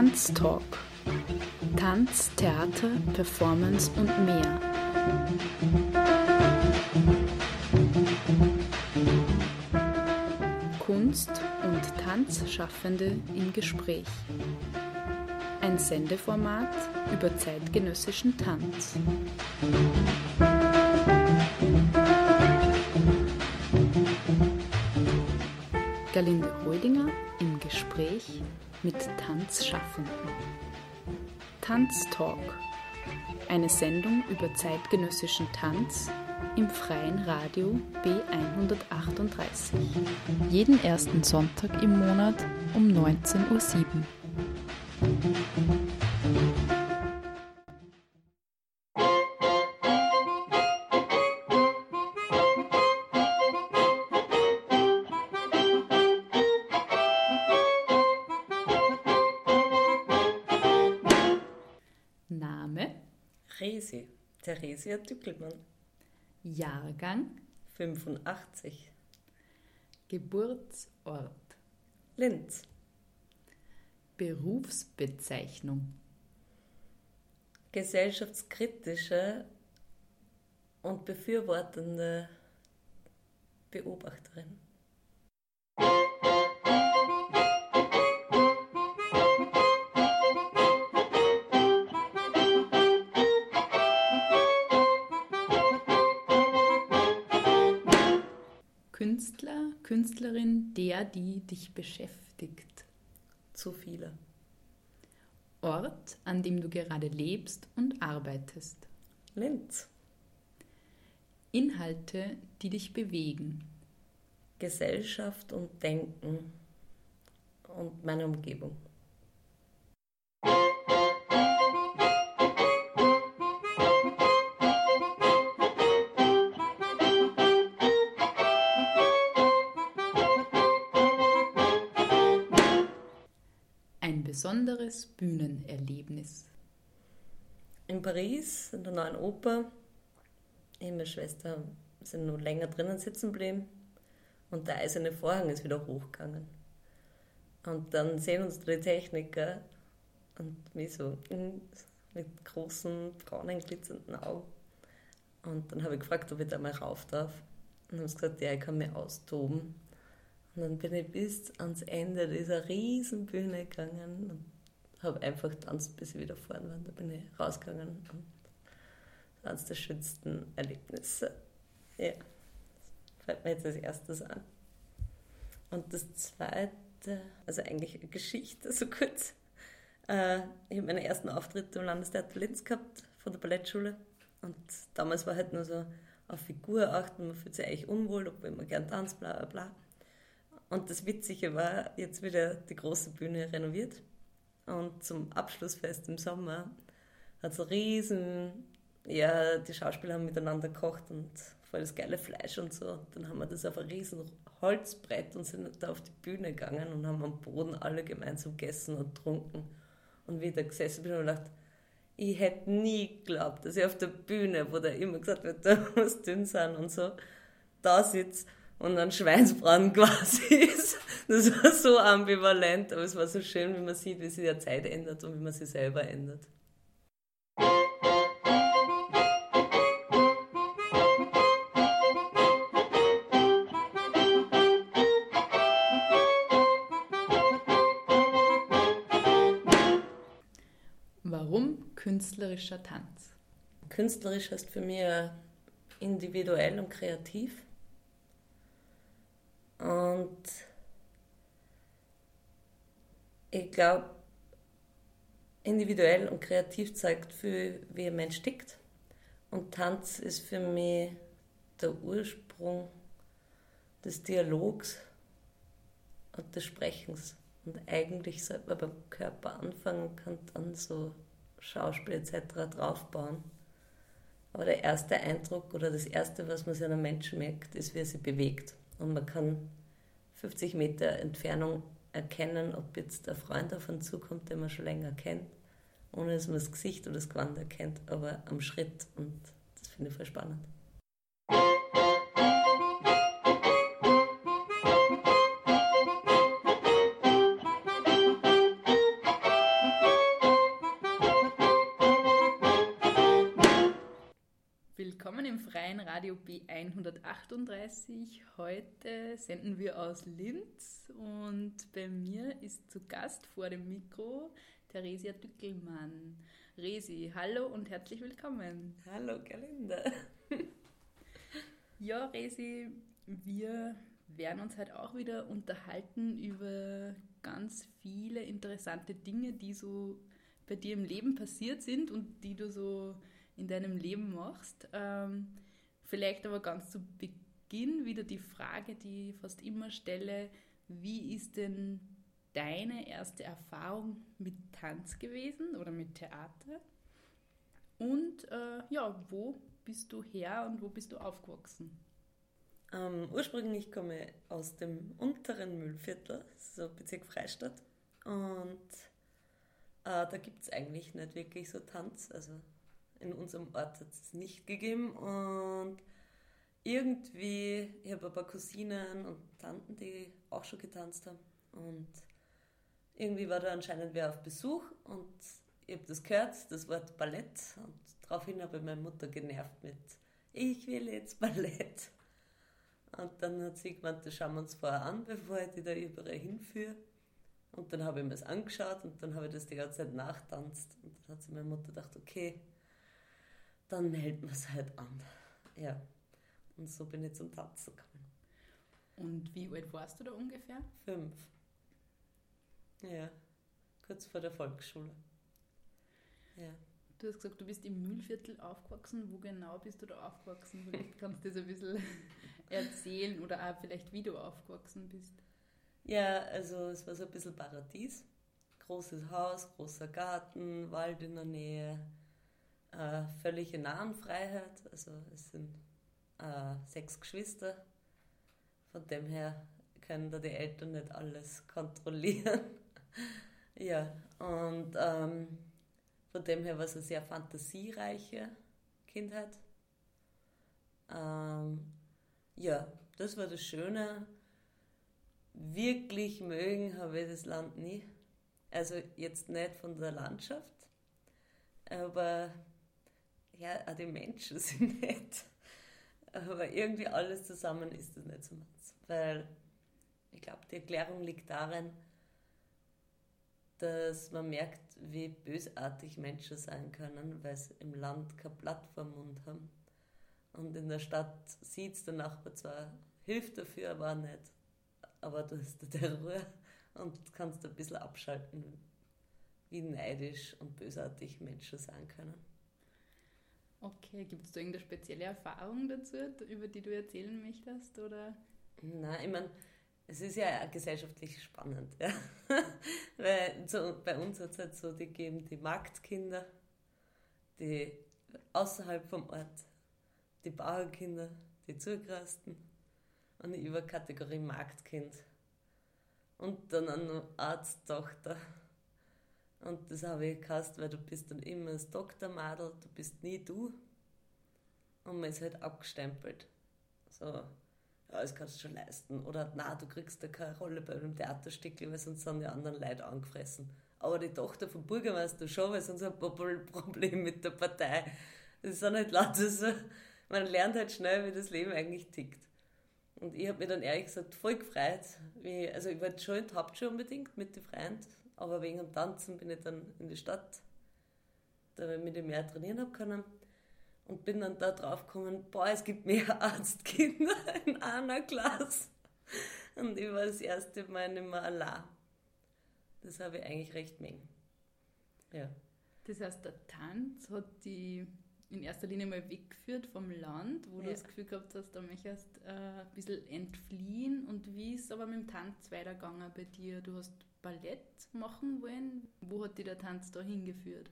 Tanztalk. Tanz, Theater, Performance und mehr. Kunst- und Tanzschaffende im Gespräch. Ein Sendeformat über zeitgenössischen Tanz. Galinde Holdinger im Gespräch mit Tanzschaffenden. Tanztalk. Eine Sendung über zeitgenössischen Tanz im freien Radio B138. Jeden ersten Sonntag im Monat um 19.07 Uhr. Theresia Dückelmann, Jahrgang, 85, Geburtsort, Linz, Berufsbezeichnung, gesellschaftskritische und befürwortende Beobachterin. Künstlerin, der, die dich beschäftigt. Zu viele. Ort, an dem du gerade lebst und arbeitest. Linz, Inhalte, die dich bewegen. Gesellschaft und Denken und meine Umgebung. Besonderes Bühnenerlebnis. In Paris, in der neuen Oper, ich und meine Schwester sind noch länger drinnen sitzen geblieben und der eiserne Vorhang ist wieder hochgegangen. Und dann sehen uns die Techniker und mich so mm, mit großen, braunen, glitzernden Augen. Und dann habe ich gefragt, ob ich da mal rauf darf. Und haben sie gesagt, ja, ich kann mich austoben. Und dann bin ich bis ans Ende dieser riesen Bühne gegangen und habe einfach getanzt, bis ich wieder vorne war. Da bin ich rausgegangen und das war eines der schönsten Erlebnisse. Ja, fällt mir jetzt als erstes an. Und das zweite, also eigentlich eine Geschichte, so kurz. Äh, ich habe meinen ersten Auftritt im Landestheater Linz gehabt, von der Ballettschule. Und damals war halt nur so auf Figur achten, man fühlt sich eigentlich unwohl, obwohl man gern tanzt, bla bla bla. Und das Witzige war, jetzt wieder die große Bühne renoviert. Und zum Abschlussfest im Sommer hat es riesen, ja, die Schauspieler haben miteinander gekocht und voll das geile Fleisch und so. Dann haben wir das auf ein riesen Holzbrett und sind da auf die Bühne gegangen und haben am Boden alle gemeinsam gegessen und getrunken. Und wie ich da gesessen bin und gedacht, ich hätte nie geglaubt, dass ich auf der Bühne, wo da immer gesagt wird, da muss dünn sein und so, da sitze und ein Schweinsbraten quasi ist. Das war so ambivalent, aber es war so schön, wie man sieht, wie sich die Zeit ändert und wie man sich selber ändert. Warum künstlerischer Tanz? Künstlerisch heißt für mich individuell und kreativ. Und ich glaube, individuell und kreativ zeigt viel, wie ein Mensch tickt. Und Tanz ist für mich der Ursprung des Dialogs und des Sprechens. Und eigentlich sollte man beim Körper anfangen, kann dann so Schauspiel etc. draufbauen. Aber der erste Eindruck oder das erste, was man sich einem Menschen merkt, ist, wie er sich bewegt. Und man kann 50 Meter Entfernung erkennen, ob jetzt der Freund auf einen zukommt, den man schon länger kennt, ohne dass man das Gesicht oder das Gewand erkennt, aber am Schritt. Und das finde ich voll spannend. Radio B138. Heute senden wir aus Linz und bei mir ist zu Gast vor dem Mikro Theresia Dückelmann. Resi, hallo und herzlich willkommen. Hallo, Galinda. ja, Resi, wir werden uns heute auch wieder unterhalten über ganz viele interessante Dinge, die so bei dir im Leben passiert sind und die du so in deinem Leben machst. Ähm, vielleicht aber ganz zu Beginn wieder die Frage, die ich fast immer stelle, wie ist denn deine erste Erfahrung mit Tanz gewesen oder mit Theater? Und äh, ja, wo bist du her und wo bist du aufgewachsen? Ähm, ursprünglich komme ich aus dem unteren Müllviertel, so Bezirk Freistadt. Und äh, da gibt es eigentlich nicht wirklich so Tanz. Also in unserem Ort hat es nicht gegeben. Und irgendwie, ich habe ein paar Cousinen und Tanten, die auch schon getanzt haben. Und irgendwie war da anscheinend wer auf Besuch und ich habe das gehört, das Wort Ballett. Und daraufhin habe ich meine Mutter genervt mit, ich will jetzt Ballett. Und dann hat sie gemeint, das schauen wir uns vorher an, bevor ich die da überall hinführe. Und dann habe ich mir das angeschaut und dann habe ich das die ganze Zeit nachtanzt. Und dann hat sich meine Mutter gedacht, okay, dann hält man es halt an. Ja. Und so bin ich zum Tanzen gekommen. Und wie alt warst du da ungefähr? Fünf. Ja, kurz vor der Volksschule. Ja. Du hast gesagt, du bist im Mühlviertel aufgewachsen. Wo genau bist du da aufgewachsen? Vielleicht kannst du das ein bisschen erzählen oder auch vielleicht, wie du aufgewachsen bist. Ja, also es war so ein bisschen Paradies. Großes Haus, großer Garten, Wald in der Nähe, äh, völlige Nahenfreiheit. Also es sind äh, sechs Geschwister. Von dem her können da die Eltern nicht alles kontrollieren. ja, und ähm, von dem her war es eine sehr fantasiereiche Kindheit. Ähm, ja, das war das Schöne. Wirklich mögen habe ich das Land nie. Also jetzt nicht von der Landschaft, aber ja, auch die Menschen sind nett. Aber irgendwie alles zusammen ist das nicht so meins. Weil ich glaube, die Erklärung liegt darin, dass man merkt, wie bösartig Menschen sein können, weil sie im Land keine Blatt vor dem Mund haben. Und in der Stadt sieht es der Nachbar zwar, hilft dafür, aber nicht. Aber du hast der Ruhe und kannst ein bisschen abschalten, wie neidisch und bösartig Menschen sein können. Okay, gibt es da irgendeine spezielle Erfahrung dazu, über die du erzählen möchtest? Oder? Nein, ich meine, es ist ja gesellschaftlich spannend. Ja? Weil so, bei uns hat es halt so, die geben die Marktkinder, die außerhalb vom Ort, die Bauernkinder, die Zugrasten und die Überkategorie Marktkind. Und dann eine Arzttochter. Und das habe ich gehasst, weil du bist dann immer das Doktormadel, du bist nie du. Und man ist halt abgestempelt. So, ja, das kannst du schon leisten. Oder, na, du kriegst da keine Rolle bei einem Theaterstück, weil sonst sind die anderen Leute angefressen. Aber die Tochter vom Bürgermeister schon, weil sonst hat ein Problem mit der Partei. Das ist auch nicht lauter so. Man lernt halt schnell, wie das Leben eigentlich tickt. Und ich habe mich dann ehrlich gesagt voll gefreut. Wie, also ich war schon in der Hauptschule unbedingt mit den Freunden, aber wegen dem Tanzen bin ich dann in die Stadt, da ich mich mehr trainieren habe können und bin dann da drauf gekommen, boah, es gibt mehr Arztkinder in einer Klasse. Und ich war das erste Mal nicht mehr allein. Das habe ich eigentlich recht mengen. Ja. Das heißt, der Tanz hat die in erster Linie mal weggeführt vom Land, wo ja. du das Gefühl gehabt hast, da möchtest äh, ein bisschen entfliehen. Und wie ist es aber mit dem Tanz weitergegangen bei dir? Du hast Ballett machen wollen. Wo hat dich der Tanz da hingeführt?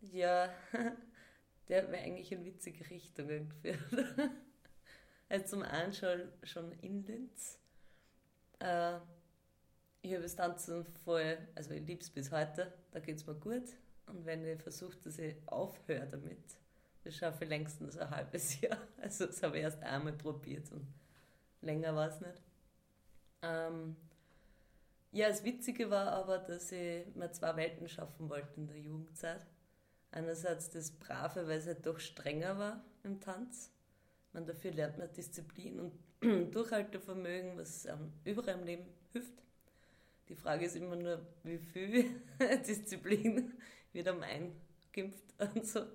Ja, der hat mir eigentlich in witzige Richtungen geführt. also zum einen schon, schon in Linz. Äh, ich habe das Tanzen voll, also ich liebe es bis heute, da geht es mir gut. Und wenn ich versuche, dass ich aufhöre damit, das schaffe ich längstens ein halbes Jahr. Also das habe ich erst einmal probiert und länger war es nicht. Ähm, ja, das Witzige war aber, dass ich mir zwei Welten schaffen wollte in der Jugendzeit einerseits das Brave, weil es halt doch strenger war im Tanz. Man, dafür lernt man Disziplin und Durchhaltevermögen, was ähm, überall im Leben hilft. Die Frage ist immer nur, wie viel Disziplin wird am eingimpft und so.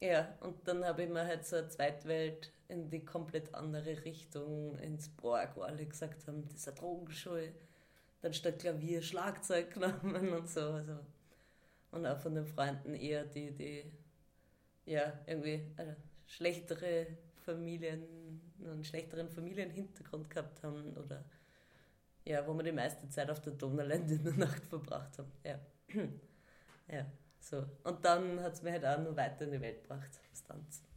Ja, und dann habe ich mir halt so eine Zweitwelt in die komplett andere Richtung ins Borg, wo alle gesagt haben, das ist eine Drogenschule. Dann statt Klavier Schlagzeug genommen und so. Also. Und auch von den Freunden eher die, die ja, irgendwie eine schlechtere Familien, einen schlechteren Familienhintergrund gehabt haben oder ja, wo wir die meiste Zeit auf der Donauland in der Nacht verbracht haben. Ja. ja, so. Und dann hat es mir halt auch noch weiter in die Welt gebracht, das Tanzen.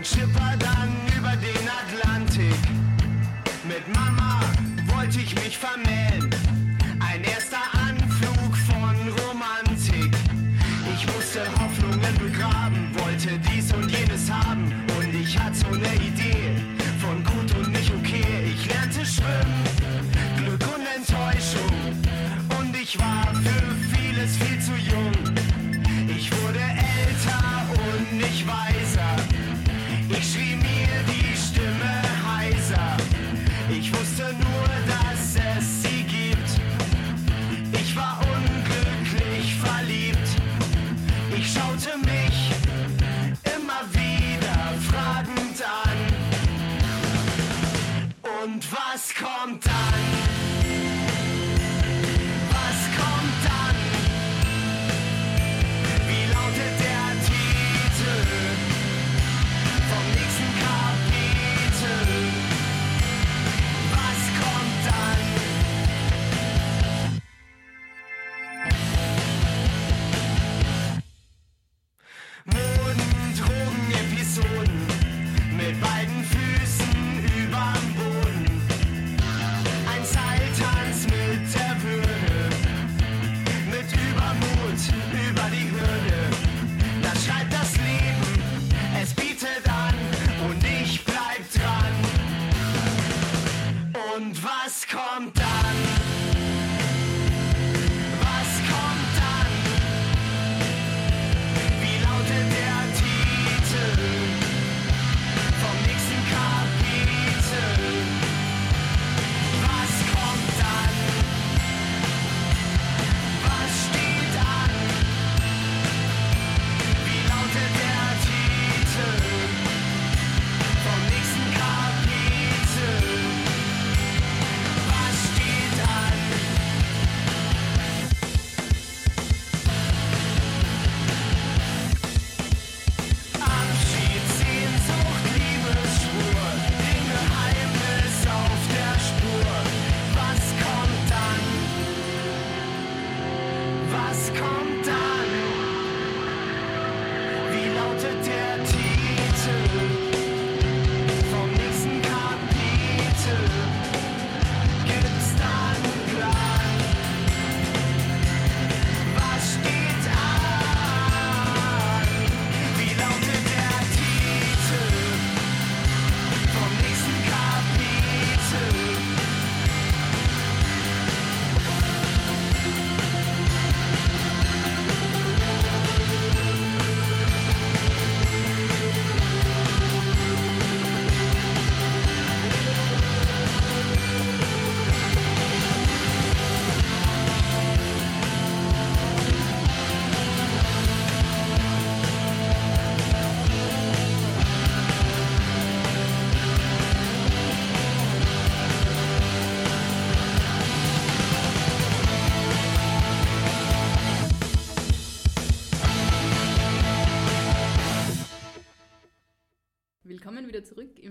Und schipper dann über den Atlantik. Mit Mama wollte ich mich vermählen. Ein erster Anflug von Romantik. Ich musste Hoffnungen begraben, wollte dies und jenes haben. Und ich hatte so eine Idee von gut und nicht okay. Ich lernte schwimmen, Glück und Enttäuschung. Und ich war für vieles viel zu jung.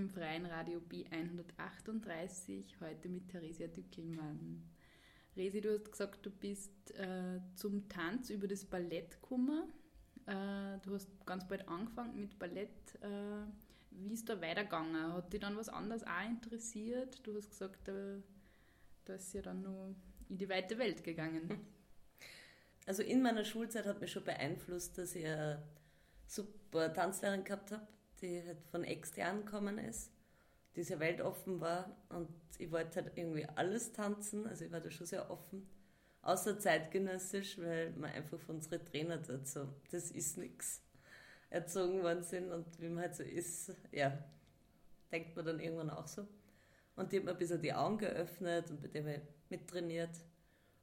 Freien Radio B138, heute mit Theresia Dückelmann. Resi, du hast gesagt, du bist äh, zum Tanz über das Ballett gekommen. Äh, du hast ganz bald angefangen mit Ballett. Äh, wie ist da weitergegangen? Hat dich dann was anderes auch interessiert? Du hast gesagt, äh, da ist ja dann noch in die weite Welt gegangen. also in meiner Schulzeit hat mich schon beeinflusst, dass ich eine super Tanzlehrerin gehabt habe, die halt von extern gekommen ist, die sehr weltoffen war und ich wollte halt irgendwie alles tanzen, also ich war da schon sehr offen, außer zeitgenössisch, weil man einfach von unseren Trainer so, das ist nichts erzogen worden sind und wie man halt so ist, ja, denkt man dann irgendwann auch so. Und die hat mir ein bisschen die Augen geöffnet und bei habe ich mittrainiert.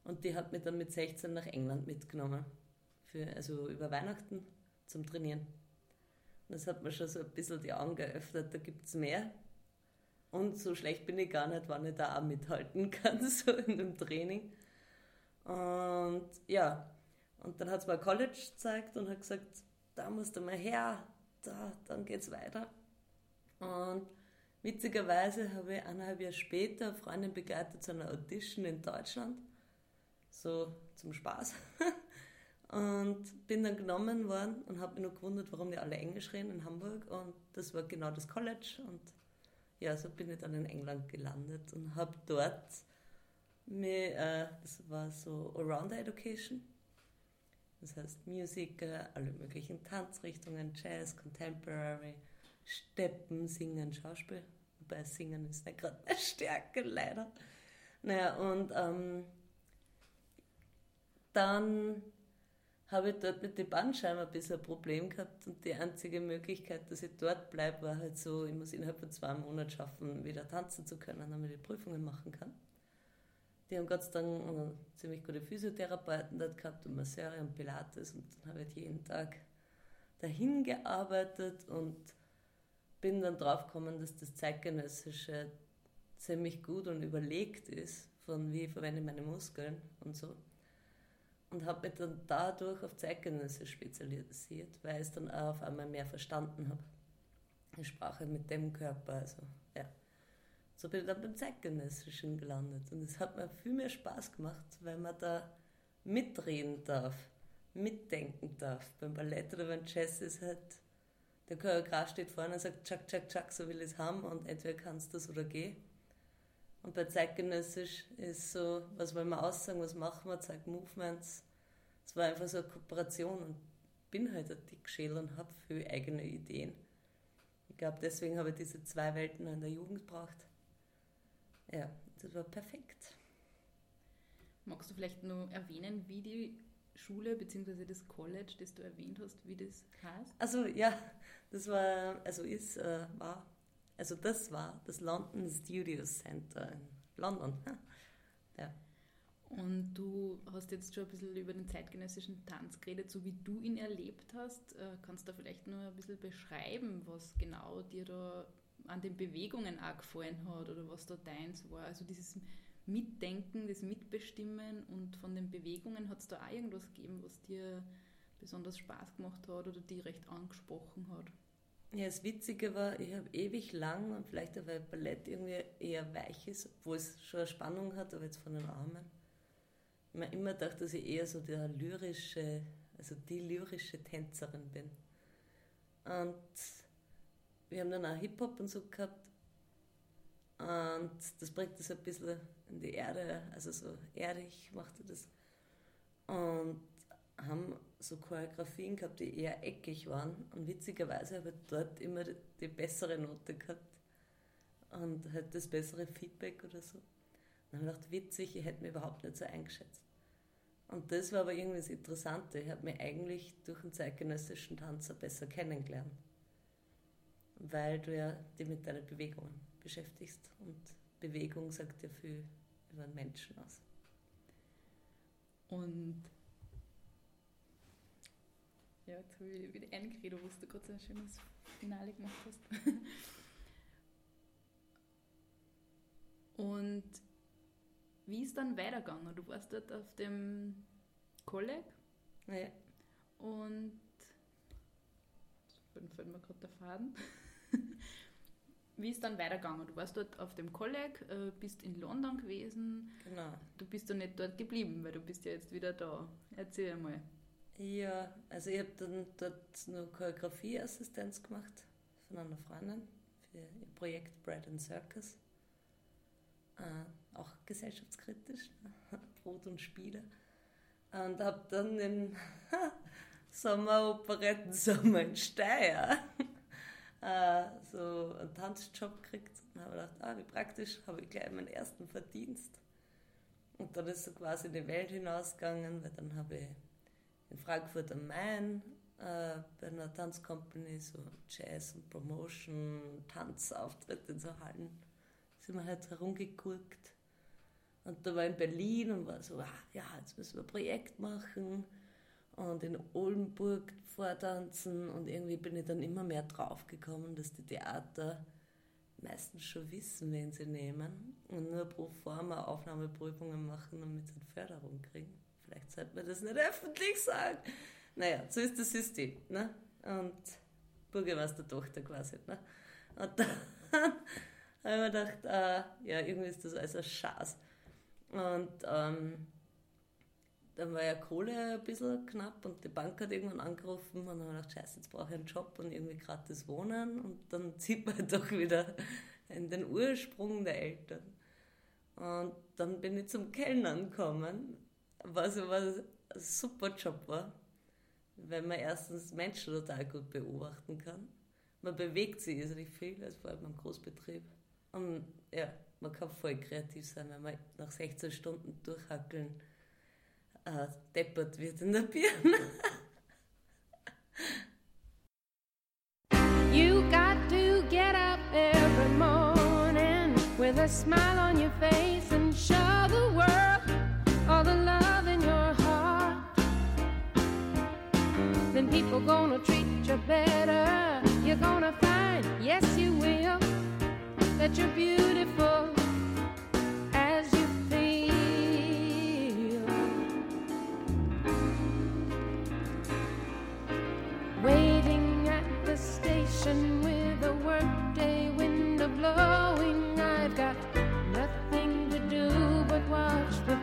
Und die hat mich dann mit 16 nach England mitgenommen. Für, also über Weihnachten zum Trainieren. Das hat mir schon so ein bisschen die Augen geöffnet, da gibt es mehr. Und so schlecht bin ich gar nicht, wann ich da auch mithalten kann, so in dem Training. Und ja, und dann hat es mir College gezeigt und hat gesagt, da musst du mal her, da, dann geht's weiter. Und witzigerweise habe ich eineinhalb Jahre später eine Freundin begleitet zu einer Audition in Deutschland, so zum Spaß. Und bin dann genommen worden und habe mich noch gewundert, warum die alle Englisch reden in Hamburg. Und das war genau das College. Und ja, so bin ich dann in England gelandet und habe dort mir, äh, das war so Around Education, das heißt Musik, alle möglichen Tanzrichtungen, Jazz, Contemporary, Steppen, Singen, Schauspiel. Wobei Singen ist nicht gerade eine Stärke, leider. Naja, und ähm, dann habe ich dort mit den Bandscheiben ein bisschen ein Problem gehabt und die einzige Möglichkeit, dass ich dort bleibe, war halt so, ich muss innerhalb von zwei Monaten schaffen, wieder tanzen zu können, damit ich Prüfungen machen kann. Die haben Gott sei Dank ziemlich gute Physiotherapeuten dort gehabt und Masseure und Pilates und dann habe ich jeden Tag dahin gearbeitet und bin dann drauf gekommen, dass das Zeitgenössische ziemlich gut und überlegt ist, von wie ich verwende meine Muskeln und so. Und habe mich dann dadurch auf Zeitgenössisch spezialisiert, weil ich es dann auch auf einmal mehr verstanden habe. Die Sprache mit dem Körper, also ja. So bin ich dann beim Zeitgenössischen gelandet. Und es hat mir viel mehr Spaß gemacht, weil man da mitreden darf, mitdenken darf. Beim Ballett oder beim Jazz ist halt, der Choreograf steht vorne und sagt, tschak, tschak, tschak, so will ich es haben und entweder kannst du das oder geh. Und bei Zeitgenössisch ist so, was wollen wir aussagen, was machen wir, zeigt Movements. Es war einfach so eine Kooperation und bin halt ein Dickschäl und habe viele eigene Ideen. Ich glaube, deswegen habe ich diese zwei Welten in der Jugend gebraucht. Ja, das war perfekt. Magst du vielleicht nur erwähnen, wie die Schule bzw. das College, das du erwähnt hast, wie das heißt? Also ja, das war, also ist, äh, war, also das war das London Studio Center in London. Ja. Und du hast jetzt schon ein bisschen über den zeitgenössischen Tanz geredet, so wie du ihn erlebt hast. Äh, kannst du da vielleicht nur ein bisschen beschreiben, was genau dir da an den Bewegungen auch gefallen hat oder was da deins war. Also dieses Mitdenken, das Mitbestimmen und von den Bewegungen hat es da auch irgendwas gegeben, was dir besonders Spaß gemacht hat oder die recht angesprochen hat. Ja, das Witzige war, ich habe ewig lang und vielleicht auch weil Ballett irgendwie eher weich ist, obwohl es schon eine Spannung hat, aber jetzt von den Armen. Ich mir immer gedacht, dass ich eher so der lyrische, also die lyrische Tänzerin bin. Und wir haben dann auch Hip-Hop und so gehabt. Und das bringt das ein bisschen in die Erde, also so erdig machte das. Und haben so Choreografien gehabt, die eher eckig waren. Und witzigerweise habe ich dort immer die bessere Note gehabt. Und halt das bessere Feedback oder so. dann habe ich gedacht, witzig, ich hätte mich überhaupt nicht so eingeschätzt. Und das war aber irgendwie das Interessante. Ich habe mich eigentlich durch den zeitgenössischen Tanzer besser kennengelernt weil du ja dich mit deinen Bewegungen beschäftigst. Und Bewegung sagt ja viel über einen Menschen aus. Und ja, jetzt habe ich wieder eingeredet, wo du gerade so ein schönes Finale gemacht hast. Und wie ist dann weitergegangen? Du warst dort auf dem Kolleg ja. und jetzt fällt mir gerade der Faden. Wie ist dann weitergegangen? Du warst dort auf dem Kolleg, äh, bist in London gewesen. Genau. Du bist dann nicht dort geblieben, weil du bist ja jetzt wieder da. Erzähl mal. Ja, also ich habe dann dort nur Choreografieassistenz gemacht von einer Freundin für ihr Projekt Bread and Circus. Äh, auch gesellschaftskritisch, Brot und Spiele. Und habe dann im Sommeroperetten Sommer in Steyr äh, so einen Tanzjob gekriegt und habe gedacht, ah, wie praktisch, habe ich gleich meinen ersten Verdienst. Und dann ist so quasi in die Welt hinausgegangen, weil dann habe ich in Frankfurt am Main äh, bei einer Tanzcompany so Jazz und Promotion, Tanzauftritt in so Hallen, sind wir halt herumgeguckt. Und da war in Berlin und war so, ah, ja, jetzt müssen wir ein Projekt machen und in Oldenburg vortanzen und irgendwie bin ich dann immer mehr draufgekommen, dass die Theater meistens schon wissen, wen sie nehmen und nur pro forma Aufnahmeprüfungen machen, damit sie eine Förderung kriegen. Vielleicht sollte man das nicht öffentlich sagen. Naja, so ist das System. Ne? Und Bürgermeistertochter quasi. Ne? Und dann habe ich mir gedacht, äh, ja, irgendwie ist das alles ein Schatz. Und ähm, dann war ja Kohle ein bisschen knapp und die Bank hat irgendwann angerufen und dann habe ich gedacht, scheiße, jetzt brauche ich einen Job und irgendwie gratis wohnen und dann zieht man doch wieder in den Ursprung der Eltern. Und dann bin ich zum Kellnern gekommen, was aber ein super Job war, weil man erstens Menschen total gut beobachten kann. Man bewegt sich irrsinnig viel, also vor allem im Großbetrieb. Und ja, man kann voll kreativ sein, wenn man nach 16 Stunden durchhackeln äh, deppert wird in der Birne. You got to get up every morning with a smile on your face and show the world people gonna treat you better. You're gonna find, yes, you will, that you're beautiful. As you feel. Waiting at the station with a workday window blowing. I've got nothing to do but watch the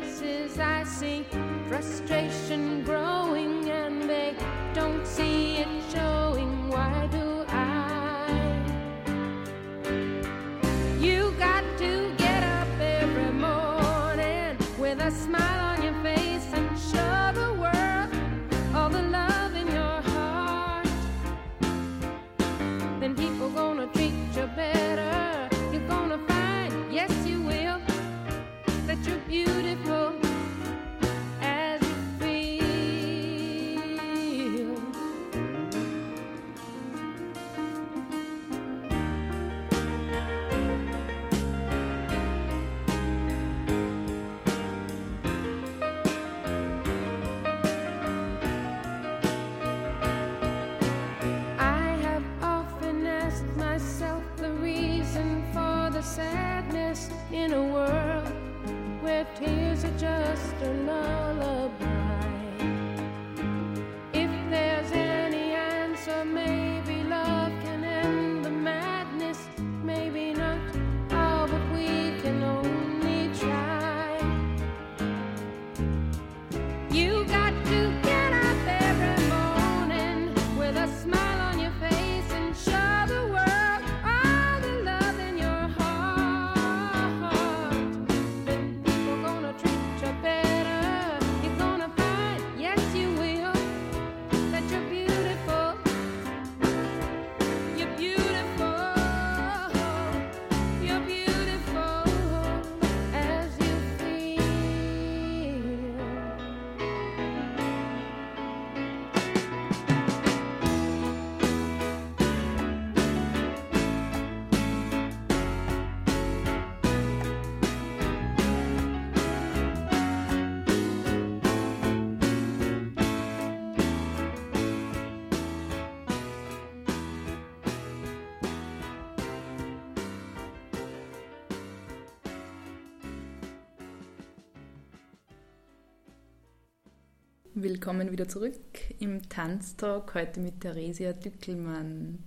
faces, I see frustration a world where tears are just a lullaby. Willkommen wieder zurück im Tanztalk, heute mit Theresia Dückelmann.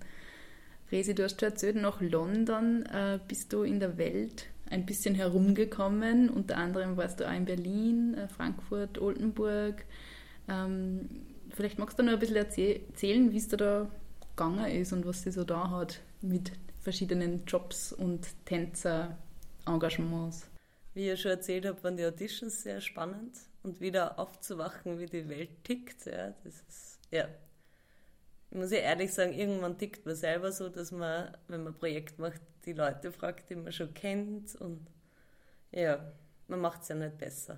Resi, du hast erzählt, nach London äh, bist du in der Welt ein bisschen herumgekommen. Unter anderem warst du auch in Berlin, äh, Frankfurt, Oldenburg. Ähm, vielleicht magst du noch ein bisschen erzählen, wie es da, da gegangen ist und was sie so da hat mit verschiedenen Jobs und Tänzer Engagements. Wie ich schon erzählt habe, waren die Auditions sehr spannend und wieder aufzuwachen, wie die Welt tickt. Ja, das ist, ja. Ich muss ja ehrlich sagen, irgendwann tickt man selber so, dass man, wenn man ein Projekt macht, die Leute fragt, die man schon kennt und ja, man macht es ja nicht besser.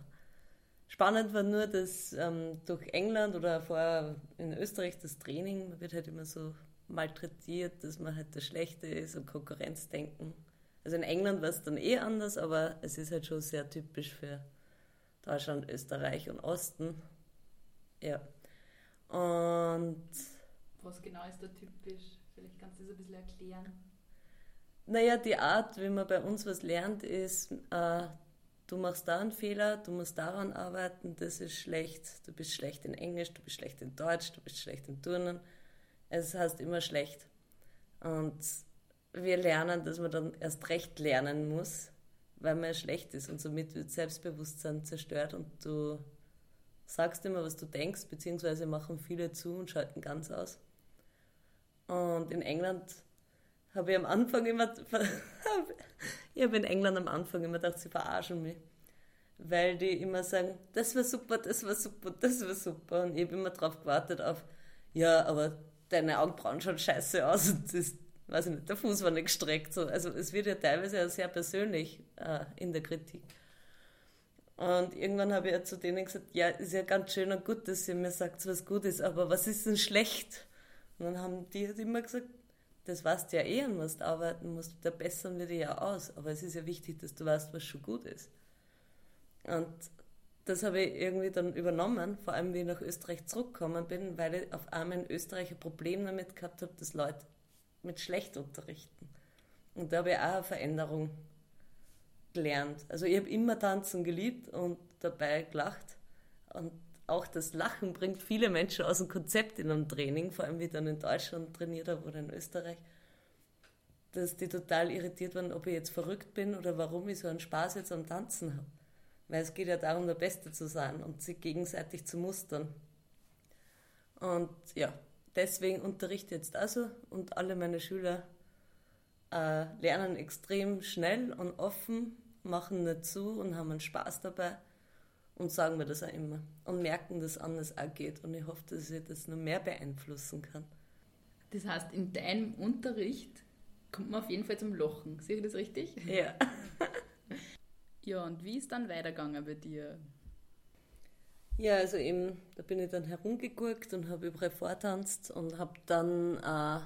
Spannend war nur, dass ähm, durch England oder vorher in Österreich das Training, man wird halt immer so malträtiert, dass man halt das Schlechte ist und Konkurrenzdenken. Also in England war es dann eh anders, aber es ist halt schon sehr typisch für Deutschland, Österreich und Osten. Ja. Und. Was genau ist da typisch? Vielleicht kannst du das ein bisschen erklären. Naja, die Art, wie man bei uns was lernt, ist, äh, du machst da einen Fehler, du musst daran arbeiten, das ist schlecht, du bist schlecht in Englisch, du bist schlecht in Deutsch, du bist schlecht in Turnen. Es heißt immer schlecht. Und wir lernen, dass man dann erst recht lernen muss, weil man schlecht ist und somit wird Selbstbewusstsein zerstört und du sagst immer, was du denkst, beziehungsweise machen viele zu und schalten ganz aus. Und in England habe ich am Anfang immer, ich habe in England am Anfang immer gedacht, sie verarschen mich. Weil die immer sagen, das war super, das war super, das war super. Und ich habe immer darauf gewartet auf, ja, aber deine Augenbrauen schauen scheiße aus und das, weiß ich nicht, der Fuß war nicht gestreckt. So. Also es wird ja teilweise ja sehr persönlich äh, in der Kritik. Und irgendwann habe ich ja zu denen gesagt, ja, ist ja ganz schön und gut, dass ihr mir sagt, was gut ist, aber was ist denn schlecht? Und dann haben die halt immer gesagt, das weißt du ja eh und du arbeiten musst, da bessern wir dich ja aus. Aber es ist ja wichtig, dass du weißt, was schon gut ist. Und das habe ich irgendwie dann übernommen, vor allem wie ich nach Österreich zurückgekommen bin, weil ich auf einmal in Österreich ein Problem damit gehabt habe, dass Leute mit schlecht unterrichten. Und da habe ich auch eine Veränderung gelernt. Also ich habe immer tanzen geliebt und dabei gelacht. Und auch das Lachen bringt viele Menschen aus dem Konzept in einem Training, vor allem wie ich dann in Deutschland trainiert habe oder in Österreich, dass die total irritiert waren, ob ich jetzt verrückt bin oder warum ich so einen Spaß jetzt am Tanzen habe. Weil es geht ja darum, der Beste zu sein und sich gegenseitig zu mustern. Und ja, deswegen unterrichte ich jetzt also und alle meine Schüler äh, lernen extrem schnell und offen, machen nicht zu und haben einen Spaß dabei und sagen mir das auch immer und merken, dass anders auch geht. Und ich hoffe, dass ich das noch mehr beeinflussen kann. Das heißt, in deinem Unterricht kommt man auf jeden Fall zum Lochen. Sehe ich das richtig? Ja. Ja, und wie ist dann weitergegangen bei dir? Ja, also eben, da bin ich dann herumgeguckt und habe überall vortanzt und habe dann äh,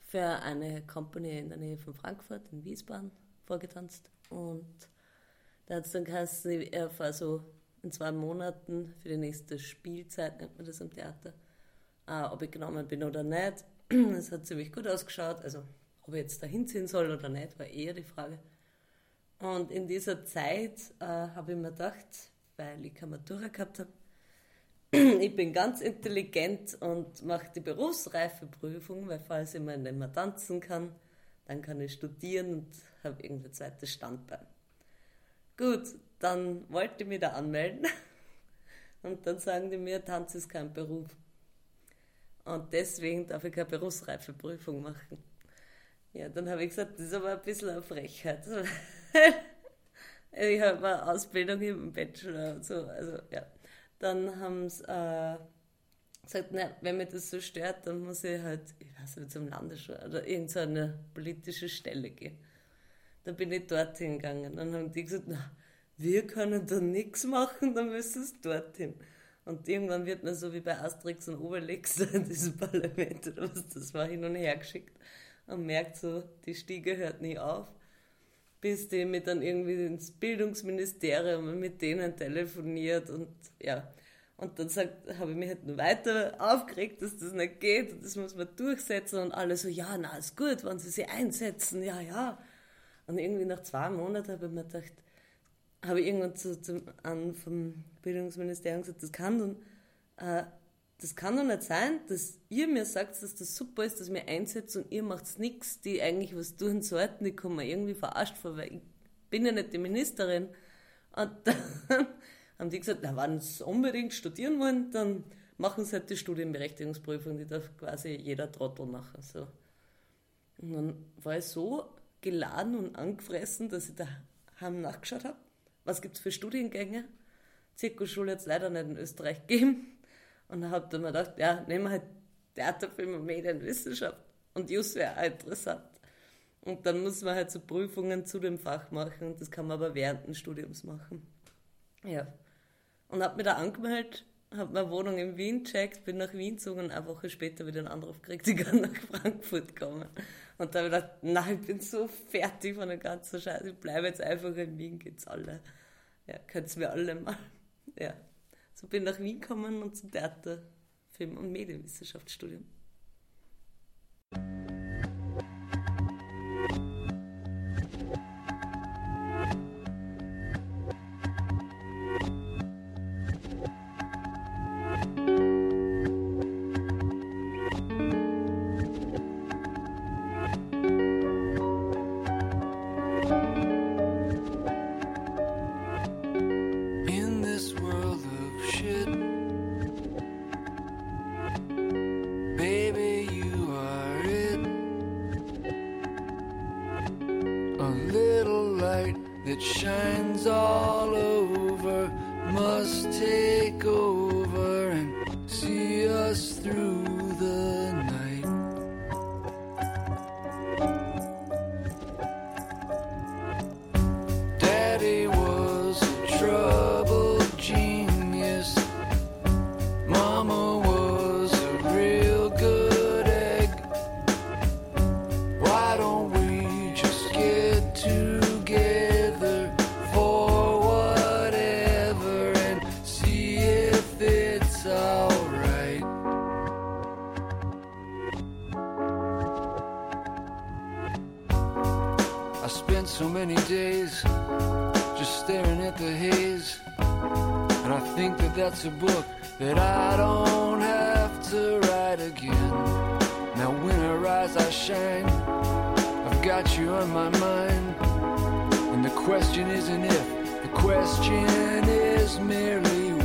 für eine Company in der Nähe von Frankfurt, in Wiesbaden, vorgetanzt. Und da hat es dann geheißen, ich erfahre so in zwei Monaten für die nächste Spielzeit, nennt man das am Theater, äh, ob ich genommen bin oder nicht. Es hat ziemlich gut ausgeschaut, also ob ich jetzt da hinziehen soll oder nicht, war eher die Frage. Und in dieser Zeit äh, habe ich mir gedacht, weil ich keine Matura gehabt habe, ich bin ganz intelligent und mache die Berufsreifeprüfung, weil falls ich mal nicht mehr tanzen kann, dann kann ich studieren und habe irgendwie zweites Standbein. Gut, dann wollte ich mich da anmelden und dann sagen die mir, Tanz ist kein Beruf. Und deswegen darf ich keine Berufsreifeprüfung machen. Ja, dann habe ich gesagt, das ist aber ein bisschen eine Frechheit. ich habe eine Ausbildung im Bachelor und so, also ja. Dann haben sie äh, gesagt, na, wenn mir das so stört, dann muss ich halt, ich weiß nicht, zum Landesschule oder irgendeine politische Stelle gehen. Dann bin ich dorthin gegangen. Dann haben die gesagt, na, wir können da nichts machen, dann müssen es dorthin. Und irgendwann wird man so wie bei Asterix und Obelix in diesem Parlament oder was das war, hin und her geschickt und merkt so, die Stiege hört nie auf, bis die mit dann irgendwie ins Bildungsministerium und mit denen telefoniert und ja. Und dann habe ich mich halt noch weiter aufgeregt, dass das nicht geht und das muss man durchsetzen und alle so, ja, na, ist gut, wenn sie sich einsetzen, ja, ja. Und irgendwie nach zwei Monaten habe ich mir gedacht, habe ich irgendwann zu, zu, an vom Bildungsministerium gesagt, das kann dann, äh, das kann doch nicht sein, dass ihr mir sagt, dass das super ist, dass wir einsetzen und ihr macht nichts, die eigentlich was tun sollten, kommen mir irgendwie verarscht vor, weil ich bin ja nicht die Ministerin. Und dann haben die gesagt, na, wenn sie unbedingt studieren wollen, dann machen sie halt die Studienberechtigungsprüfung, die darf quasi jeder Trottel machen. So. Und dann war ich so geladen und angefressen, dass ich daheim nachgeschaut habe. Was gibt es für Studiengänge? Zirkusschule jetzt leider nicht in Österreich gegeben. Und dann habe ich mir gedacht, ja, nehmen wir halt Theater, Film und Medienwissenschaft. Und Just wäre auch interessant. Und dann muss man halt so Prüfungen zu dem Fach machen. Das kann man aber während des Studiums machen. Ja. Und habe mich da angemeldet, habe meine Wohnung in Wien gecheckt, bin nach Wien gezogen und eine Woche später wieder einen Anruf gekriegt, ich kann nach Frankfurt kommen. Und da habe ich gedacht, nein, ich bin so fertig von der ganzen Scheiße, ich bleibe jetzt einfach in Wien, geht's alle. Ja, könnt's mir alle mal. Ja. So bin ich nach Wien gekommen und zum Theater, Film- und Medienwissenschaftsstudium. I spent so many days just staring at the haze. And I think that that's a book that I don't have to write again. Now, when I rise, I shine. I've got you on my mind. And the question isn't if, the question is merely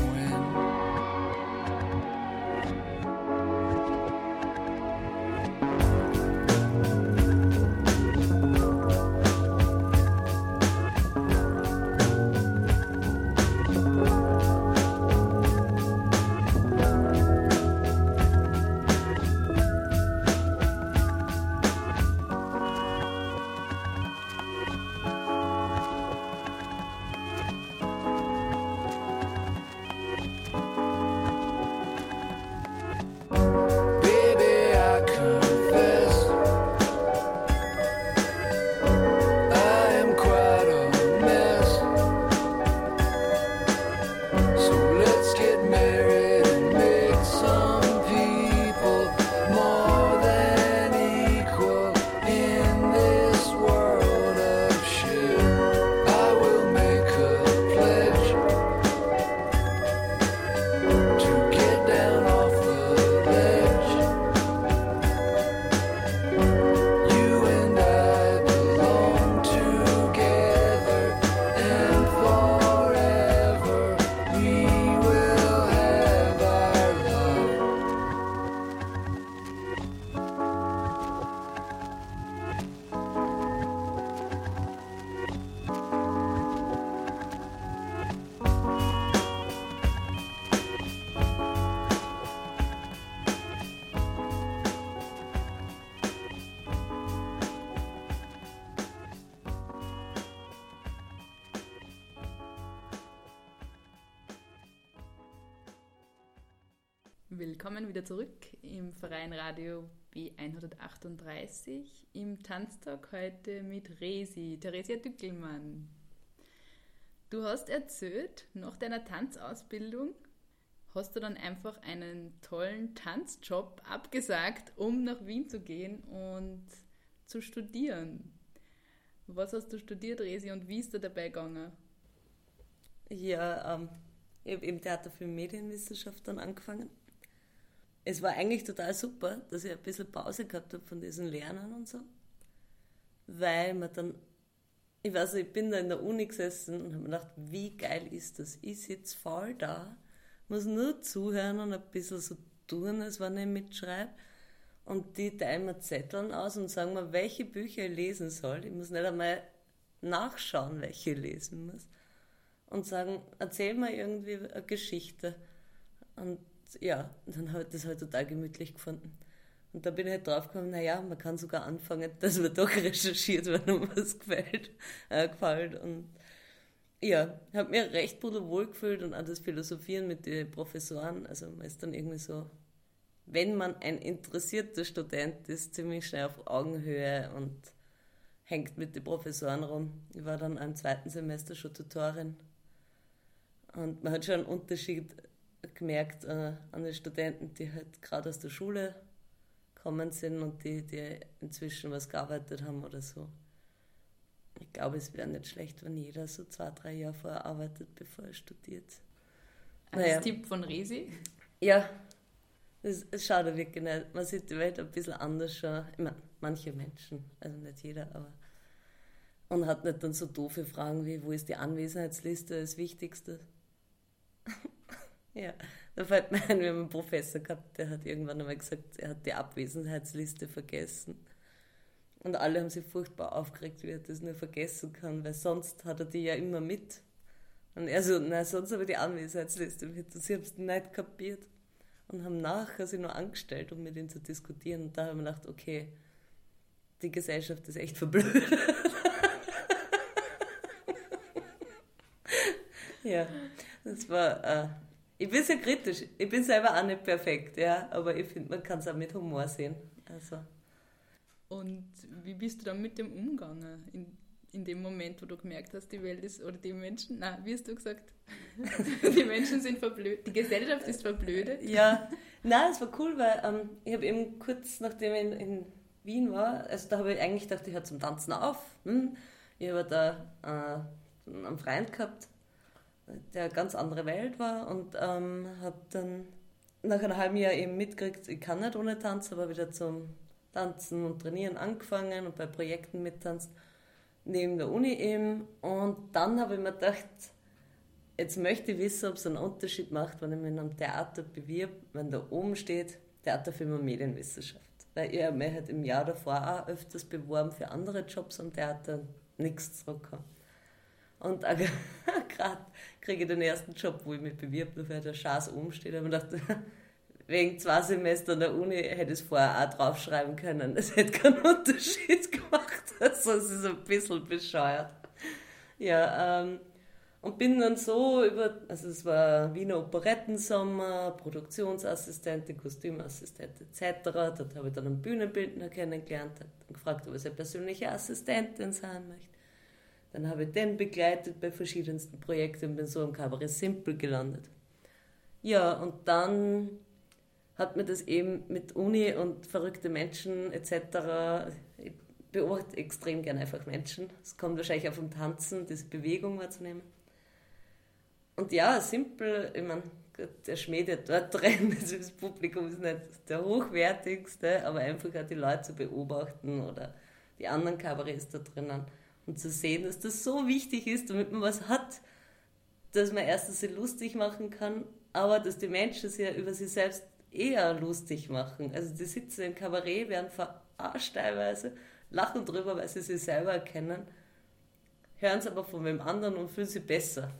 wieder zurück im Verein Radio B138 im Tanztag heute mit Resi, Theresia Dückelmann. Du hast erzählt, nach deiner Tanzausbildung hast du dann einfach einen tollen Tanzjob abgesagt, um nach Wien zu gehen und zu studieren. Was hast du studiert, Resi, und wie ist dir dabei gegangen? Ja, ähm, ich habe im Theater für Medienwissenschaft dann angefangen. Es war eigentlich total super, dass ich ein bisschen Pause gehabt habe von diesen Lernen und so. Weil man dann, ich weiß nicht, ich bin da in der Uni gesessen und habe mir gedacht, wie geil ist das? Ich sitze voll da, muss nur zuhören und ein bisschen so tun, als wenn ich mitschreibe. Und die teilen mir Zetteln aus und sagen mir, welche Bücher ich lesen soll. Ich muss nicht einmal nachschauen, welche ich lesen muss. Und sagen, erzähl mir irgendwie eine Geschichte. Und ja, dann habe ich das halt total gemütlich gefunden. Und da bin ich halt drauf gekommen, naja, man kann sogar anfangen, dass man doch recherchiert, wenn einem was gefällt, äh, gefällt. Und ja, habe mir recht wohl gefühlt und auch das Philosophieren mit den Professoren. Also man ist dann irgendwie so, wenn man ein interessierter Student ist, ziemlich schnell auf Augenhöhe und hängt mit den Professoren rum. Ich war dann im zweiten Semester schon Tutorin. Und man hat schon einen Unterschied gemerkt äh, an den Studenten, die halt gerade aus der Schule kommen sind und die, die inzwischen was gearbeitet haben oder so. Ich glaube, es wäre nicht schlecht, wenn jeder so zwei, drei Jahre vorher arbeitet, bevor er studiert. Als naja. Tipp von Resi? Ja, es, es schaut wirklich nicht. Man sieht die Welt ein bisschen anders schon. Ich meine, manche Menschen, also nicht jeder, aber. Und hat nicht dann so doofe Fragen wie: Wo ist die Anwesenheitsliste das Wichtigste? Ja, da fällt mir ein, wir haben einen Professor gehabt, der hat irgendwann einmal gesagt, er hat die Abwesenheitsliste vergessen. Und alle haben sich furchtbar aufgeregt, wie er das nur vergessen kann, weil sonst hat er die ja immer mit. Und er so, nein, sonst habe ich die Anwesenheitsliste mit. Und sie haben es nicht kapiert. Und haben nachher sich nur angestellt, um mit ihm zu diskutieren. Und da haben wir gedacht, okay, die Gesellschaft ist echt verblödet. ja, das war, äh, ich bin sehr kritisch. Ich bin selber auch nicht perfekt, ja, aber ich finde, man kann es auch mit Humor sehen. Also. Und wie bist du dann mit dem umgegangen? In, in dem Moment, wo du gemerkt hast, die Welt ist, oder die Menschen, nein, wie hast du gesagt? die Menschen sind verblödet, die Gesellschaft ist verblödet. Ja, nein, es war cool, weil ähm, ich habe eben kurz nachdem ich in, in, Wien war, also da habe ich eigentlich gedacht, ich höre zum Tanzen auf. Hm? Ich habe da äh, einen Freund gehabt, der ganz andere Welt war und ähm, habe dann nach einem halben Jahr eben mitgekriegt, ich kann nicht ohne Tanz, aber wieder zum Tanzen und Trainieren angefangen und bei Projekten mittanzt, neben der Uni eben. Und dann habe ich mir gedacht, jetzt möchte ich wissen, ob es einen Unterschied macht, wenn ich mich in einem Theater bewirb, wenn da oben steht, Theaterfilm und Medienwissenschaft. Weil ich mich halt im Jahr davor auch öfters beworben für andere Jobs am Theater nichts zurückkam. Und gerade kriege ich den ersten Job, wo ich mich bewirb, nur weil der Schaß oben steht. Und ich dachte, wegen zwei Semestern der Uni hätte ich es vorher auch draufschreiben können. Es hätte keinen Unterschied gemacht. Also es ist ein bisschen bescheuert. Ja, ähm, und bin dann so über, also es war Wiener Operettensommer, Produktionsassistentin, Kostümassistentin etc. Dort habe ich dann einen Bühnenbildner kennengelernt, dann gefragt, ob er seine persönliche Assistentin sein möchte. Dann habe ich den begleitet bei verschiedensten Projekten und bin so im Cabaret Simple gelandet. Ja, und dann hat mir das eben mit Uni und verrückte Menschen etc. Ich beobachte extrem gerne einfach Menschen. Es kommt wahrscheinlich auch vom Tanzen, diese Bewegung wahrzunehmen. Und ja, simpel, ich meine, der Schmäh, der dort drin ist, das Publikum ist nicht der hochwertigste, aber einfach auch die Leute zu beobachten oder die anderen Kabarets da drinnen und zu sehen, dass das so wichtig ist, damit man was hat, dass man erstens sich lustig machen kann, aber dass die Menschen sich ja über sich selbst eher lustig machen. Also die sitzen im Kabarett, werden verarscht teilweise, lachen drüber, weil sie sich selber erkennen, hören es aber von wem anderen und fühlen sich besser,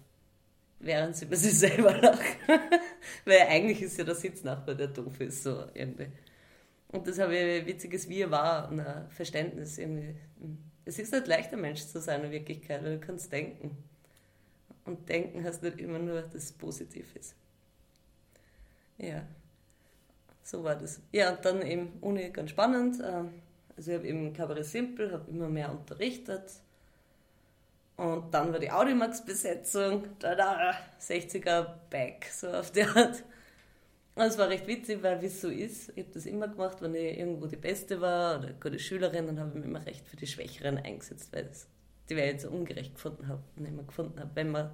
während sie über sich selber lachen. weil eigentlich ist ja der Sitznachbar, der doof ist, so irgendwie. Und das habe ich witziges Wir war ein Verständnis irgendwie. Es ist nicht leicht, ein Mensch zu sein in Wirklichkeit, weil du kannst denken. Und denken heißt nicht immer nur, dass es positiv ist. Ja so war das. Ja, und dann eben Uni ganz spannend. Ähm, also ich habe eben Cabaret Simple, habe immer mehr unterrichtet. Und dann war die Audimax-Besetzung, da, 60er Back, so auf der Art. Und es war recht witzig, weil wie es so ist, ich habe das immer gemacht, wenn ich irgendwo die Beste war oder gute Schülerin, dann habe ich mich immer recht für die Schwächeren eingesetzt, weil das die Welt so ungerecht gefunden habe und immer gefunden habe, wenn man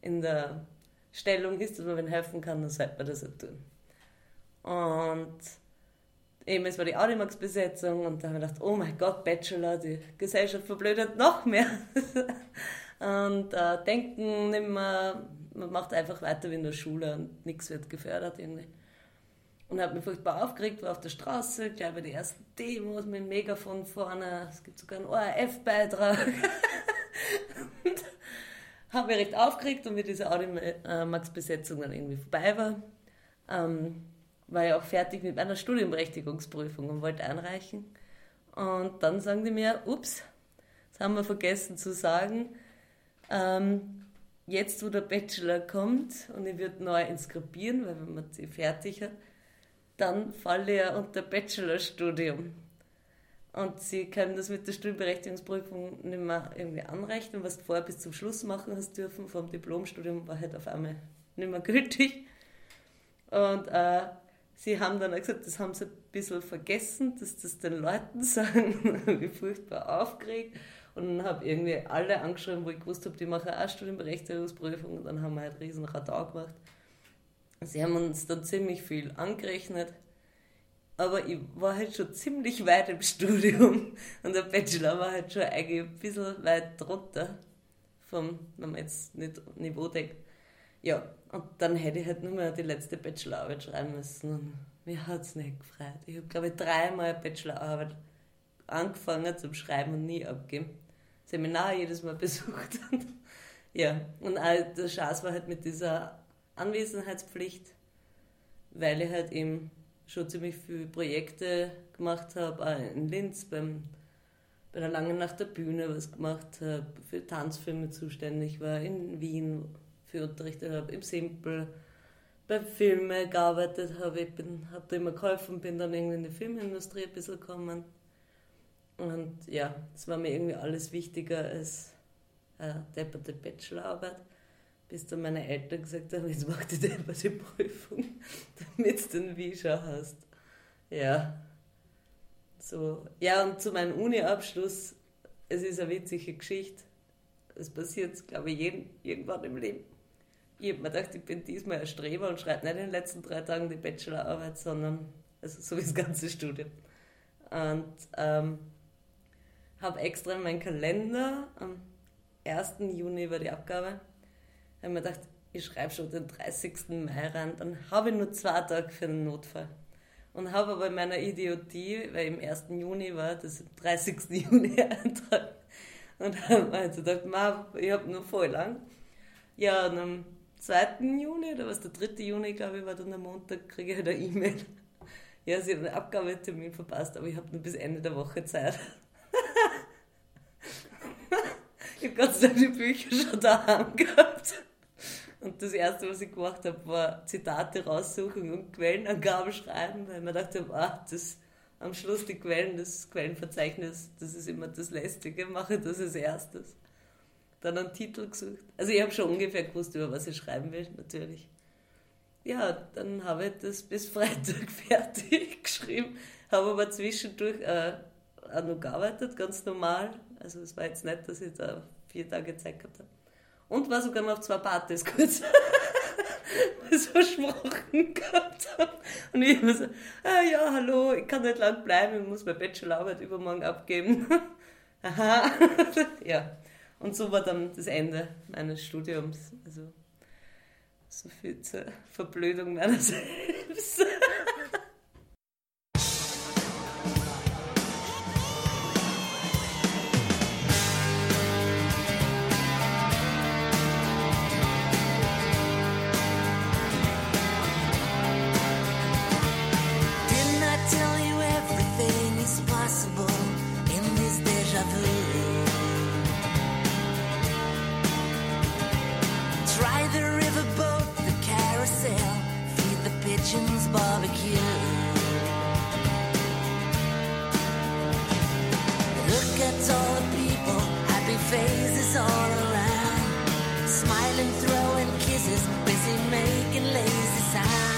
in der Stellung ist, dass man wen helfen kann, dann sollte man das auch tun. Und eben, es war die Audimax-Besetzung und da haben wir gedacht, oh mein Gott, Bachelor, die Gesellschaft verblödet noch mehr. und äh, denken nicht mehr, man macht einfach weiter wie in der Schule und nichts wird gefördert irgendwie. und habe mich furchtbar aufgeregt, war auf der Straße, gleich bei den ersten Demos mit dem Megafon vorne, es gibt sogar einen ORF-Beitrag. habe mich recht aufgeregt und wie diese Audimax-Besetzung dann irgendwie vorbei war, ähm, war ich auch fertig mit meiner Studienberechtigungsprüfung und wollte einreichen. Und dann sagen die mir, ups, das haben wir vergessen zu sagen, ähm, jetzt wo der Bachelor kommt und ich würde neu inskribieren, weil wenn man sie fertig hat, dann falle ich unter Bachelorstudium. Und sie können das mit der Studienberechtigungsprüfung nicht mehr irgendwie anrechnen, was du vorher bis zum Schluss machen hast dürfen. Vom Diplomstudium war halt auf einmal nicht mehr gültig. Und äh, sie haben dann auch gesagt, das haben sie ein bisschen vergessen, dass das den Leuten sagen. ich furchtbar aufgeregt. Und dann habe irgendwie alle angeschrieben, wo ich gewusst habe, die machen auch Studienberechtigungsprüfung. Und dann haben wir halt riesen Radar gemacht. Sie haben uns dann ziemlich viel angerechnet. Aber ich war halt schon ziemlich weit im Studium und der Bachelor war halt schon eigentlich ein bisschen weit drunter, vom, wenn man jetzt nicht Niveau denkt. Ja, und dann hätte ich halt nur mehr die letzte Bachelorarbeit schreiben müssen und mir hat es nicht gefreut. Ich habe, glaube ich, dreimal Bachelorarbeit angefangen zum Schreiben und nie abgegeben. Seminar jedes Mal besucht. ja, und der Chance war halt mit dieser Anwesenheitspflicht, weil ich halt eben schon ziemlich viele Projekte gemacht habe, auch in Linz beim, bei der Langen Nacht der Bühne was gemacht habe, für Tanzfilme zuständig war, in Wien für unterrichtet habe, im Simpel, bei Filmen gearbeitet habe. Ich habe da immer geholfen, bin dann irgendwie in die Filmindustrie ein bisschen gekommen. Und ja, es war mir irgendwie alles wichtiger als eine depperte Bachelorarbeit bis dann meine Eltern gesagt haben, jetzt mach die die Prüfung, damit du den Wischer hast. Ja. So. Ja, und zu meinem Uni-Abschluss, es ist eine witzige Geschichte. Es passiert, glaube ich, jeden, irgendwann im Leben. Ich habe mir gedacht, ich bin diesmal ein Streber und schreibe nicht in den letzten drei Tagen die Bachelorarbeit, sondern also so wie das ganze Studium. Und ähm, habe extra in meinen Kalender, am 1. Juni war die Abgabe, habe mir gedacht, ich schreibe schon den 30. Mai rein, dann habe ich nur zwei Tage für einen Notfall. Und habe aber in meiner Idiotie, weil im 1. Juni war, das am 30. Juni eintragen. Und habe mir gedacht, Ma, ich habe nur voll lang. Ja, und am 2. Juni, oder was, der 3. Juni, glaube ich, war dann der Montag, kriege ich halt eine E-Mail. Ja, sie haben den Abgabetermin verpasst, aber ich habe nur bis Ende der Woche Zeit. Ich habe Gott sei Dank die Bücher schon daheim gehabt. Und das Erste, was ich gemacht habe, war Zitate raussuchen und Quellenangaben schreiben, weil mir dachte, ah, das, am Schluss die Quellen, das Quellenverzeichnis, das ist immer das Lästige, mache das als erstes. Dann einen Titel gesucht. Also ich habe schon ungefähr gewusst, über was ich schreiben will, natürlich. Ja, dann habe ich das bis Freitag fertig geschrieben, habe aber zwischendurch äh, auch noch gearbeitet, ganz normal. Also es war jetzt nicht, dass ich da vier Tage Zeit gehabt habe. Und war sogar noch auf zwei Partys kurz. so versprochen gehabt habe. Und ich immer so, ah ja, hallo, ich kann nicht lang bleiben, ich muss meine Bachelorarbeit übermorgen abgeben. Aha. ja. Und so war dann das Ende meines Studiums. Also so viel zur Verblödung meiner selbst. barbecue. Look at all the people, happy faces all around. Smiling, throwing kisses, busy making lazy sounds.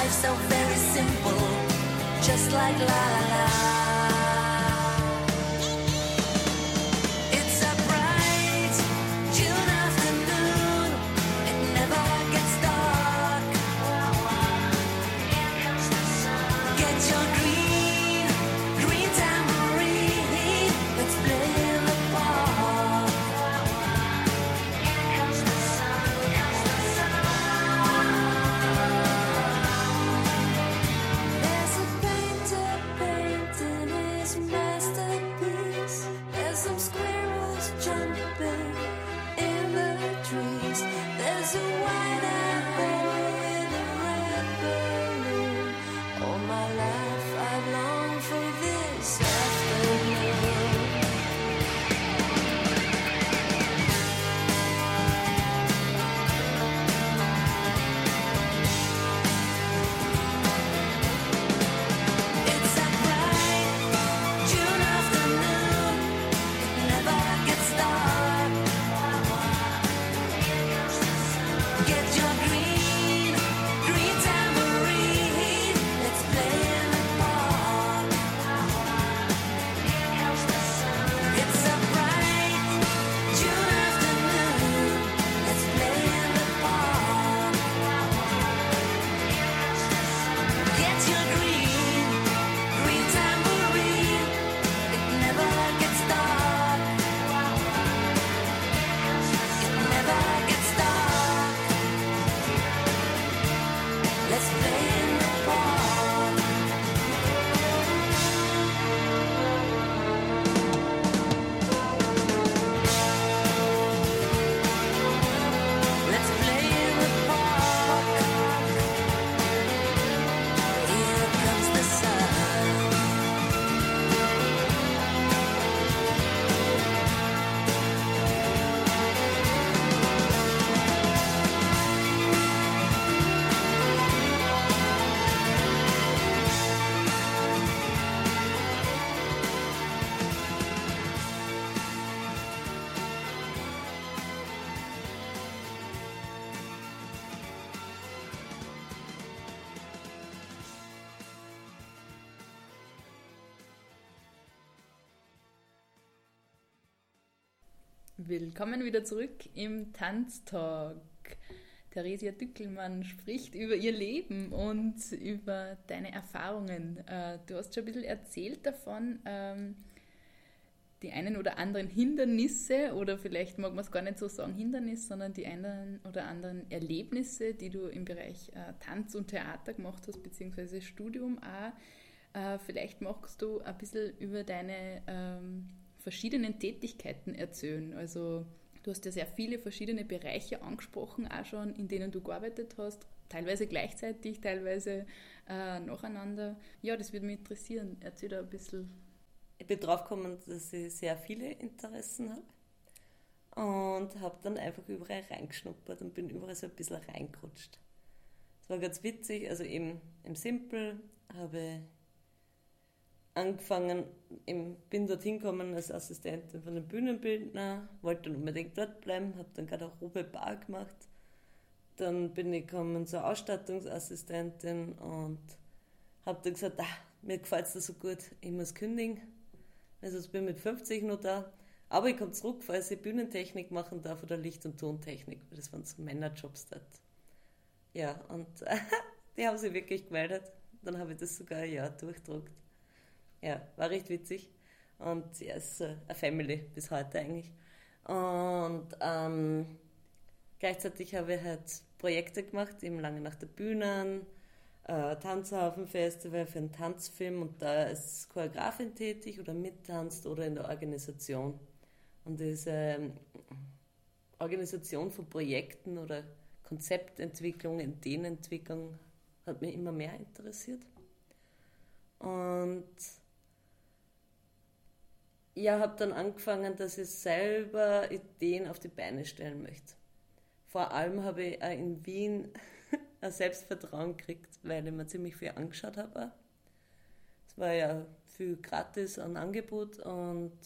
Life's so very simple, just like la la la. Willkommen wieder zurück im Tanztalk. Theresia Dückelmann spricht über ihr Leben und über deine Erfahrungen. Äh, du hast schon ein bisschen erzählt davon, ähm, die einen oder anderen Hindernisse oder vielleicht mag man es gar nicht so sagen Hindernisse, sondern die einen oder anderen Erlebnisse, die du im Bereich äh, Tanz und Theater gemacht hast, beziehungsweise Studium auch. Äh, vielleicht magst du ein bisschen über deine ähm, verschiedenen Tätigkeiten erzählen. Also du hast ja sehr viele verschiedene Bereiche angesprochen, auch schon, in denen du gearbeitet hast, teilweise gleichzeitig, teilweise äh, nacheinander. Ja, das würde mich interessieren. Erzähl da ein bisschen. Ich bin drauf gekommen, dass ich sehr viele Interessen habe und habe dann einfach überall reingeschnuppert und bin überall so ein bisschen reingerutscht. Das war ganz witzig, also eben im Simple habe angefangen, ich bin dorthin gekommen als Assistentin von dem Bühnenbildner, wollte dann unbedingt dort bleiben, habe dann Garderobe Bar gemacht. Dann bin ich gekommen zur Ausstattungsassistentin und habe dann gesagt, ah, mir gefällt es so gut, ich muss kündigen. Also ich bin mit 50 noch da. Aber ich komme zurück, falls ich Bühnentechnik machen darf oder Licht- und Tontechnik, weil das waren so Männerjobs dort. Ja, und die haben sich wirklich gemeldet. Dann habe ich das sogar ein Jahr durchdruckt. Ja, war recht witzig. Und ja, ist eine Family bis heute eigentlich. Und ähm, gleichzeitig habe ich halt Projekte gemacht, eben lange nach der Bühne, äh, Tanzhaufen-Festival für einen Tanzfilm und da ist Choreografin tätig oder mittanzt oder in der Organisation. Und diese ähm, Organisation von Projekten oder Konzeptentwicklung, Ideenentwicklung hat mich immer mehr interessiert. Und ja, habe dann angefangen, dass ich selber Ideen auf die Beine stellen möchte. Vor allem habe ich auch in Wien ein Selbstvertrauen gekriegt, weil ich mir ziemlich viel angeschaut habe. Es war ja viel gratis an Angebot und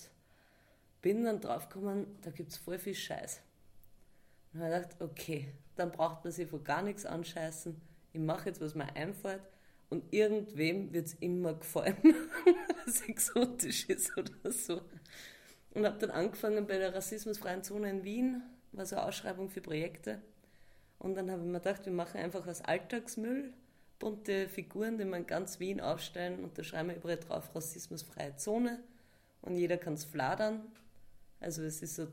bin dann draufgekommen, da gibt es voll viel Scheiß. Und habe gedacht, okay, dann braucht man sich von gar nichts anscheißen. Ich mache jetzt, was mir einfällt und irgendwem wird es immer gefallen, was exotisch ist oder so. Und habe dann angefangen bei der rassismusfreien Zone in Wien, war so eine Ausschreibung für Projekte. Und dann habe ich mir gedacht, wir machen einfach was Alltagsmüll, bunte Figuren, die man ganz Wien aufstellen und da schreiben wir überall drauf rassismusfreie Zone und jeder kann es fladern. Also es ist so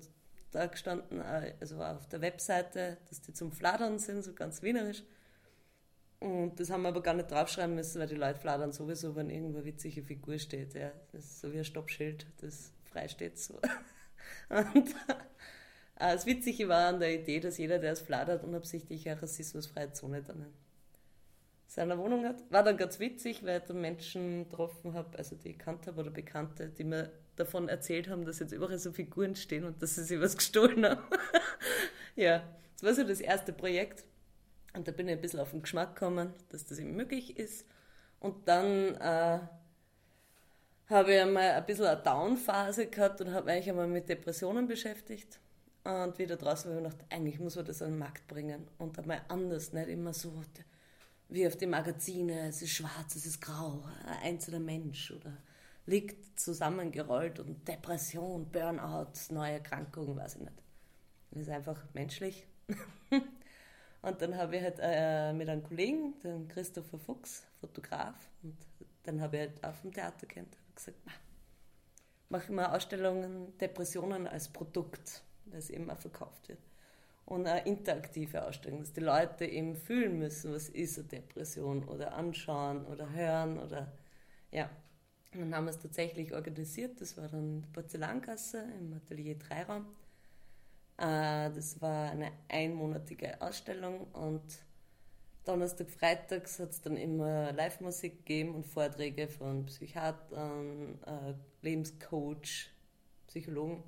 da gestanden, äh, also auf der Webseite, dass die zum Fladern sind, so ganz wienerisch. Und das haben wir aber gar nicht draufschreiben müssen, weil die Leute fladern sowieso, wenn irgendwo eine witzige Figur steht. Ja. Das ist so wie ein Stoppschild, das frei steht so. Und äh, das Witzige war an der Idee, dass jeder, der es fladert, unabsichtlich eine rassismusfreie Zone dann in seiner Wohnung hat. War dann ganz witzig, weil ich dann Menschen getroffen habe, also die ich kannt habe oder Bekannte, die mir davon erzählt haben, dass jetzt überall so Figuren stehen und dass sie sich was gestohlen haben. ja, das war so das erste Projekt. Und da bin ich ein bisschen auf den Geschmack gekommen, dass das eben möglich ist. Und dann äh, habe ich einmal ein bisschen eine Down-Phase gehabt und habe mich einmal mit Depressionen beschäftigt. Und wieder draußen habe ich gedacht, eigentlich muss man das an den Markt bringen. Und einmal anders, nicht immer so wie auf den Magazinen, es ist schwarz, es ist grau, ein einzelner Mensch oder liegt zusammengerollt und Depression, Burnout, neue Erkrankungen, weiß ich nicht. Das ist einfach menschlich. und dann habe ich halt äh, mit einem Kollegen, den Christopher Fuchs, Fotograf, und dann habe ich halt auf dem Theater kennt, gesagt, machen wir Ausstellungen Depressionen als Produkt, es eben auch verkauft wird. Und eine interaktive Ausstellung, dass die Leute eben fühlen müssen, was ist eine Depression oder anschauen oder hören oder ja. Und dann haben wir es tatsächlich organisiert. Das war dann die Porzellankasse im Atelier Dreiraum. Äh, das war eine einmonatige Ausstellung und Donnerstag, Freitags hat es dann immer Live-Musik gegeben und Vorträge von Psychiatern, äh, Lebenscoach, Psychologen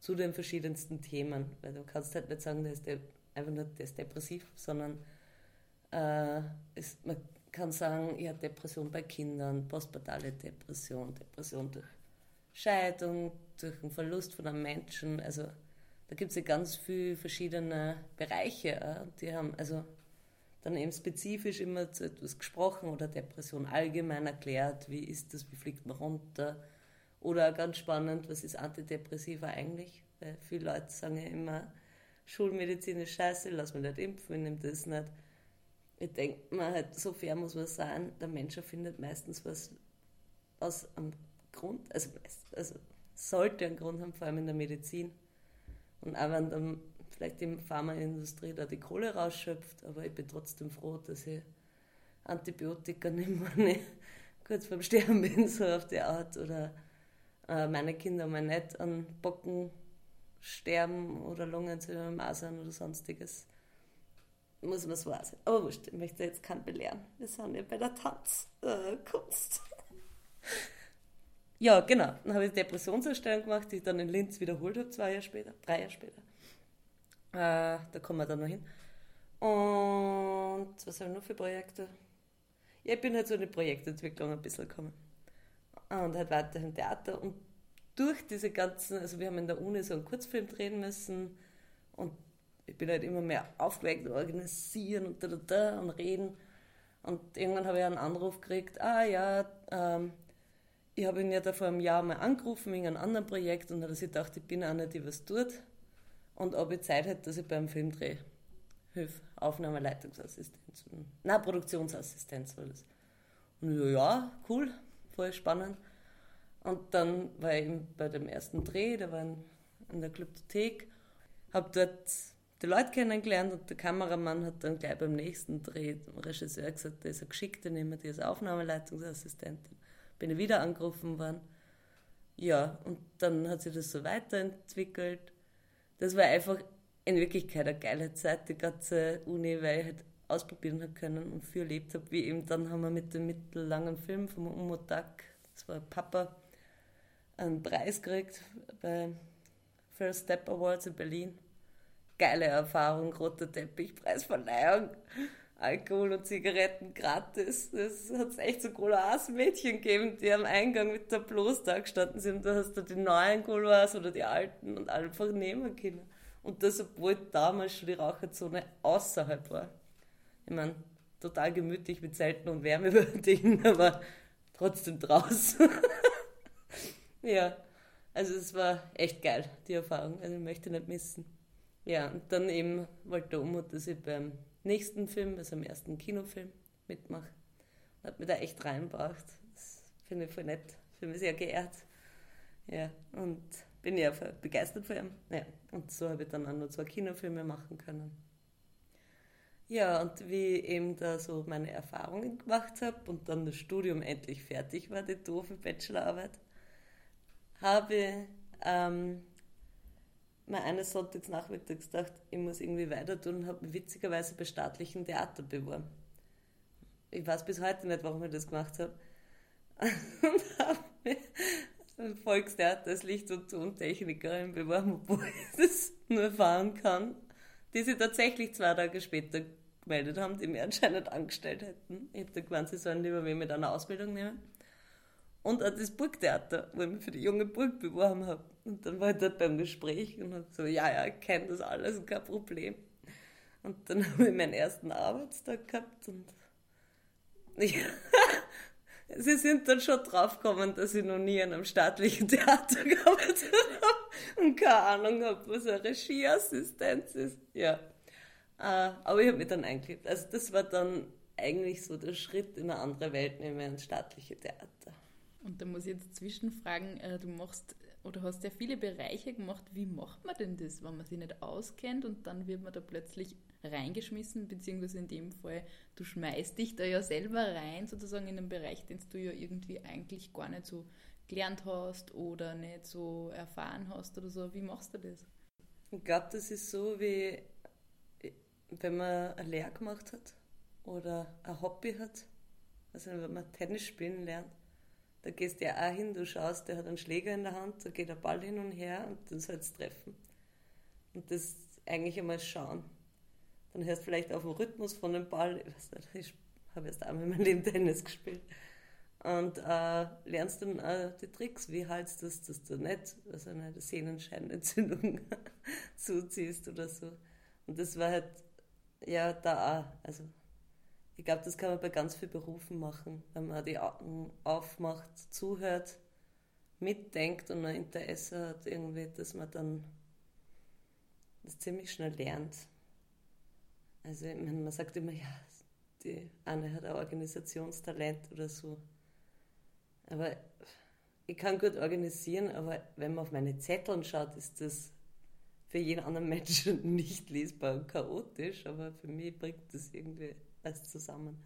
zu den verschiedensten Themen. Weil du kannst halt nicht sagen, der ist einfach nur der ist depressiv, sondern äh, ist, man kann sagen, ja, Depression bei Kindern, postpartale Depression, Depression durch Scheidung, durch den Verlust von einem Menschen. Also da gibt es ja ganz viele verschiedene Bereiche. Äh, die haben, also dann eben spezifisch immer zu etwas gesprochen oder Depression allgemein erklärt, wie ist das, wie fliegt man runter. Oder ganz spannend, was ist Antidepressiva eigentlich? Weil viele Leute sagen ja immer, Schulmedizin ist scheiße, lass mich nicht impfen, ich nehme das nicht. Ich denke mir halt, so fair muss man sein, der Mensch findet meistens was aus einem Grund, also, also sollte einen Grund haben, vor allem in der Medizin. Und auch wenn dann vielleicht die Pharmaindustrie da die Kohle rausschöpft, aber ich bin trotzdem froh, dass ich Antibiotika nehme, wenn ich kurz vorm Sterben bin, so auf die Art. Oder äh, meine Kinder mal nicht an Bocken sterben oder Lungenentzündung, Masern oder sonstiges. Muss man so sein. Aber wurscht, ich möchte jetzt keinen belehren. Wir sind ja bei der Tanzkunst. Äh, ja, genau. Dann habe ich eine Depressionsausstellung gemacht, die ich dann in Linz wiederholt habe, zwei Jahre später, drei Jahre später. Äh, da kommen wir dann noch hin. Und was habe ich noch für Projekte? Ja, ich bin halt so in die Projektentwicklung ein bisschen gekommen. Und halt weiter im Theater. Und durch diese ganzen, also wir haben in der Uni so einen Kurzfilm drehen müssen und ich bin halt immer mehr aufgeweckt, organisieren und da, da, da und reden. Und irgendwann habe ich einen Anruf gekriegt, ah ja, ähm, ich habe ihn ja da vor einem Jahr mal angerufen wegen einem anderen Projekt und da er sich gedacht, ich bin eine, die was tut und ob ich Zeit hätte, dass ich beim Filmdreh hilf, Aufnahmeleitungsassistenz, na Produktionsassistenz war das. Und ich, ja, cool, voll spannend. Und dann war ich bei dem ersten Dreh, der war in, in der Glyptothek, habe dort die Leute kennengelernt und der Kameramann hat dann gleich beim nächsten Dreh dem Regisseur gesagt, der ist eine Geschickte, nehmen wir die als Aufnahmeleitungsassistentin. Bin ich wieder angerufen worden. Ja, und dann hat sich das so weiterentwickelt das war einfach in Wirklichkeit eine geile Zeit, die ganze Uni, weil ich halt ausprobieren habe können und viel erlebt habe, wie eben dann haben wir mit dem mittellangen Film vom Umotag, das war Papa, einen Preis gekriegt bei First Step Awards in Berlin. Geile Erfahrung, roter Teppich, Preisverleihung, Alkohol und Zigaretten gratis. Das hat es echt so Gouloirs-Mädchen gegeben, die am Eingang mit Tableaus da gestanden sind. Da hast du die neuen Gouloirs oder die alten und einfach nehmen können. Und das, obwohl damals schon die Raucherzone außerhalb war. Ich meine, total gemütlich mit Zelten und Wärmebedingungen, aber trotzdem draußen. ja, also es war echt geil, die Erfahrung. Also ich möchte nicht missen. Ja, und dann eben wollte der Umut, dass ich beim nächsten Film, also im ersten Kinofilm, mitmache. Hat mich da echt reingebracht. Das finde ich voll nett. Fühle mich sehr geehrt. Ja, und bin ja begeistert von ihm. Ja, und so habe ich dann auch noch zwei Kinofilme machen können. Ja, und wie ich eben da so meine Erfahrungen gemacht habe und dann das Studium endlich fertig war, die doofe Bachelorarbeit, habe ähm, mir eines Sonntags nachmittags gedacht, ich muss irgendwie weiter tun und habe mich witzigerweise bei staatlichen Theater beworben. Ich weiß bis heute nicht, warum ich das gemacht habe. und habe mich beim Volkstheater als Licht- und Tontechnikerin beworben, obwohl ich das nur erfahren kann, die sich tatsächlich zwei Tage später gemeldet haben, die mir anscheinend angestellt hätten. Ich habe da gemeint, sie sollen lieber wen mit einer Ausbildung nehmen. Und auch das Burgtheater, wo ich mich für die junge Burg beworben habe. Und dann war ich dort beim Gespräch und habe so, ja, ja, ich kenne das alles, kein Problem. Und dann habe ich meinen ersten Arbeitstag gehabt und sie sind dann schon draufgekommen, dass ich noch nie in einem staatlichen Theater gearbeitet habe und keine Ahnung habe, was eine Regieassistenz ist. Ja. Äh, aber ich habe mich dann eingelebt. Also das war dann eigentlich so der Schritt in eine andere Welt, nämlich ins staatliche Theater. Und da muss ich jetzt zwischenfragen, äh, du machst oder hast ja viele Bereiche gemacht. Wie macht man denn das, wenn man sich nicht auskennt und dann wird man da plötzlich reingeschmissen, beziehungsweise in dem Fall, du schmeißt dich da ja selber rein, sozusagen in einen Bereich, den du ja irgendwie eigentlich gar nicht so gelernt hast oder nicht so erfahren hast oder so. Wie machst du das? Ich glaube, das ist so wie wenn man eine Lehre gemacht hat oder ein Hobby hat. Also wenn man Tennis spielen lernt da gehst du ja auch hin, du schaust, der hat einen Schläger in der Hand, da geht der Ball hin und her und dann sollst du treffen. Und das eigentlich einmal schauen. Dann hörst du vielleicht auf den Rhythmus von dem Ball, ich weiß nicht, ich habe erst einmal in meinem Leben Tennis gespielt. Und äh, lernst dann äh, die Tricks, wie hältst du das, dass du nicht also eine Sehnenscheinentzündung zuziehst oder so. Und das war halt, ja, da auch, also ich glaube, das kann man bei ganz vielen Berufen machen, wenn man die Augen aufmacht, zuhört, mitdenkt und ein Interesse hat, irgendwie, dass man dann das ziemlich schnell lernt. Also, ich meine, man sagt immer, ja, die eine hat ein Organisationstalent oder so. Aber ich kann gut organisieren, aber wenn man auf meine Zetteln schaut, ist das für jeden anderen Menschen nicht lesbar und chaotisch, aber für mich bringt das irgendwie alles zusammen.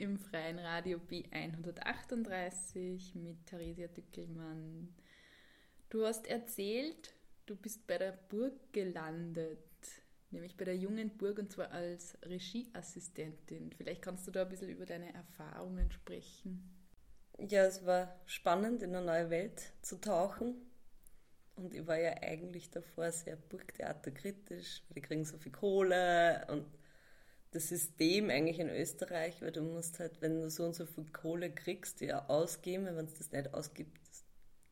Im freien Radio B138 mit Theresia Dückelmann. Du hast erzählt, du bist bei der Burg gelandet, nämlich bei der Jungen Burg und zwar als Regieassistentin. Vielleicht kannst du da ein bisschen über deine Erfahrungen sprechen. Ja, es war spannend, in eine neue Welt zu tauchen. Und ich war ja eigentlich davor sehr burgtheaterkritisch, weil die kriegen so viel Kohle und das System eigentlich in Österreich, weil du musst halt, wenn du so und so viel Kohle kriegst, ja ausgeben, wenn es das nicht ausgibt,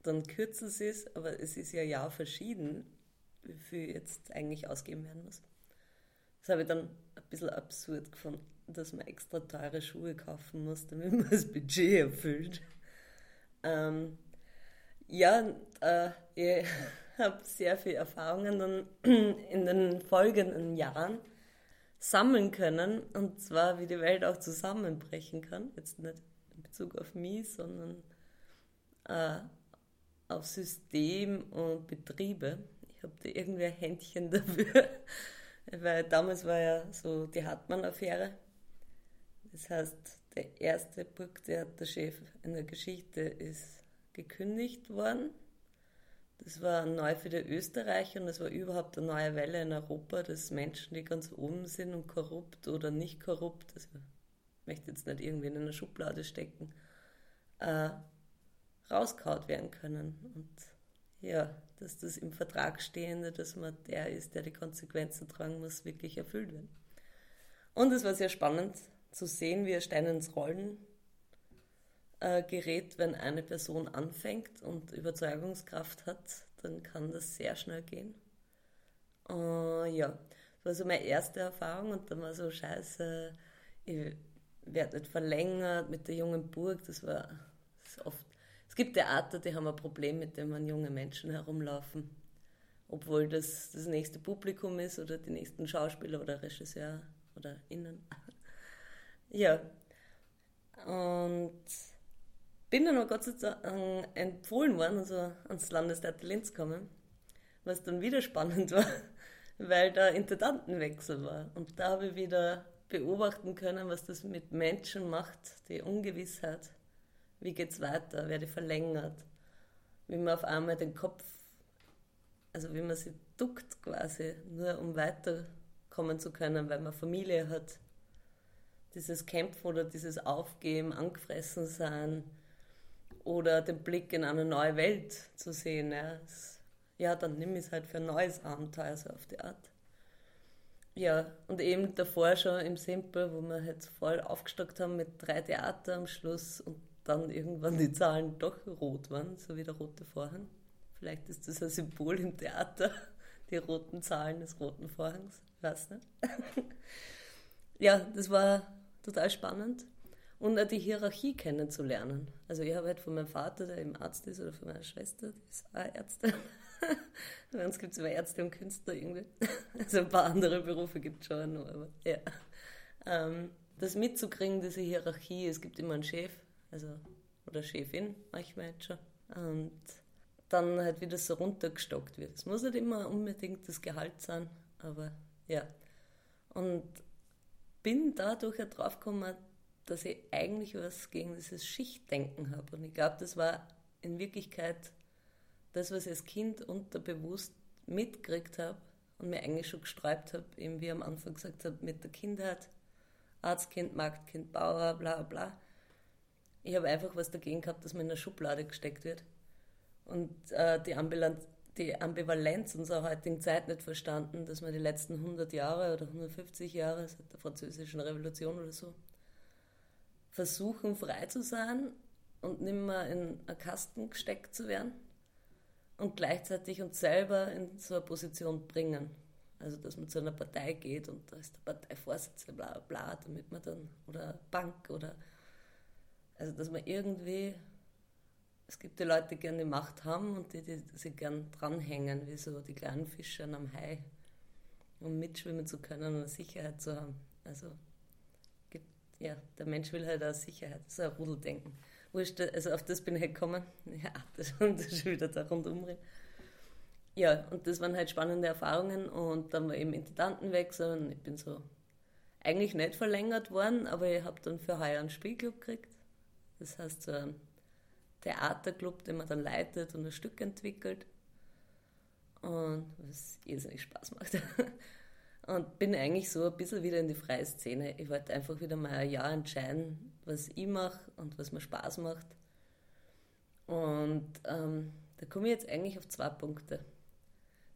dann kürzen sie es, aber es ist ja ja verschieden, wie viel jetzt eigentlich ausgeben werden muss. Das habe ich dann ein bisschen absurd gefunden, dass man extra teure Schuhe kaufen muss, damit man das Budget erfüllt. Ähm, ja, äh, ich habe sehr viele Erfahrungen dann in den folgenden Jahren sammeln können, und zwar wie die Welt auch zusammenbrechen kann. Jetzt nicht in Bezug auf mich, sondern äh, auf System und Betriebe. Ich habe da irgendwie ein Händchen dafür, weil damals war ja so die Hartmann-Affäre. Das heißt, der erste Burgtheaterchef in der Geschichte ist gekündigt worden. Das war neu für die Österreicher und es war überhaupt eine neue Welle in Europa, dass Menschen, die ganz oben sind und korrupt oder nicht korrupt, also ich möchte jetzt nicht irgendwie in eine Schublade stecken, äh, rausgehauen werden können. Und ja, dass das im Vertrag stehende, dass man der ist, der die Konsequenzen tragen muss, wirklich erfüllt wird. Und es war sehr spannend zu sehen, wie ein Stein ins Rollen äh, gerät, wenn eine Person anfängt und Überzeugungskraft hat, dann kann das sehr schnell gehen. Äh, ja, das war so meine erste Erfahrung und dann war so scheiße, ich werde nicht verlängert mit der jungen Burg, das war das oft. Es gibt Theater, die haben ein Problem mit dem, wenn junge Menschen herumlaufen. Obwohl das das nächste Publikum ist oder die nächsten Schauspieler oder Regisseur oder Innen. Ja. Und bin dann aber Gott sei Dank empfohlen worden, also ans Landestheater Linz gekommen, was dann wieder spannend war, weil da Intendantenwechsel war. Und da habe ich wieder beobachten können, was das mit Menschen macht, die Ungewissheit. Wie geht's weiter? Werde ich verlängert? Wie man auf einmal den Kopf, also wie man sich duckt quasi, nur um weiterkommen zu können, weil man Familie hat. Dieses Kämpfen oder dieses Aufgeben, angefressen sein oder den Blick in eine neue Welt zu sehen. Ja. Es ja, dann nimm ich es halt für ein neues Abenteuer, so auf die Art. Ja, und eben davor schon im Simple, wo wir halt voll aufgestockt haben mit drei Theater am Schluss und dann irgendwann die Zahlen doch rot waren, so wie der rote Vorhang. Vielleicht ist das ein Symbol im Theater, die roten Zahlen des roten Vorhangs, ich weiß nicht. ja, das war total spannend und auch die Hierarchie kennenzulernen. Also ich habe halt von meinem Vater, der eben Arzt ist, oder von meiner Schwester, die ist auch Ärztin, Bei uns gibt es immer Ärzte und Künstler irgendwie. Also ein paar andere Berufe gibt es schon, aber ja. Ähm, das mitzukriegen, diese Hierarchie, es gibt immer einen Chef, also oder Chefin, manchmal jetzt schon. Und dann halt wieder so runtergestockt wird. Es muss nicht immer unbedingt das Gehalt sein, aber ja. Und bin dadurch ja draufgekommen, dass ich eigentlich was gegen dieses Schichtdenken habe. Und ich glaube, das war in Wirklichkeit das, was ich als Kind unterbewusst mitgekriegt habe und mir eigentlich schon gesträubt habe, eben wie ich am Anfang gesagt habe, mit der Kindheit, Arztkind, Marktkind, Bauer, bla bla. Ich habe einfach was dagegen gehabt, dass man in eine Schublade gesteckt wird. Und äh, die, Ambivalenz, die Ambivalenz unserer heutigen Zeit nicht verstanden, dass man die letzten 100 Jahre oder 150 Jahre seit der Französischen Revolution oder so versuchen, frei zu sein und nicht mehr in einen Kasten gesteckt zu werden und gleichzeitig uns selber in so eine Position bringen. Also, dass man zu einer Partei geht und da ist der Parteivorsitzende, bla bla, damit man dann, oder Bank oder, also, dass man irgendwie, es gibt die Leute, die gerne die Macht haben und die, die sich gern dranhängen, wie so die kleinen Fische am Hai, um mitschwimmen zu können und Sicherheit zu haben. Also, ja, der Mensch will halt auch Sicherheit, so ein Rudeldenken. Wurscht, also auf das bin ich halt gekommen. Ja, das, das ist schon wieder da rundum. Ja, und das waren halt spannende Erfahrungen und dann war eben Intendantenwechsel und ich bin so eigentlich nicht verlängert worden, aber ich habe dann für heuer einen Spielclub gekriegt. Das heißt so ein Theaterclub, den man dann leitet und ein Stück entwickelt. Und was irrsinnig Spaß macht. Und bin eigentlich so ein bisschen wieder in die freie Szene. Ich wollte einfach wieder mal ein Jahr entscheiden, was ich mache und was mir Spaß macht. Und ähm, da komme ich jetzt eigentlich auf zwei Punkte.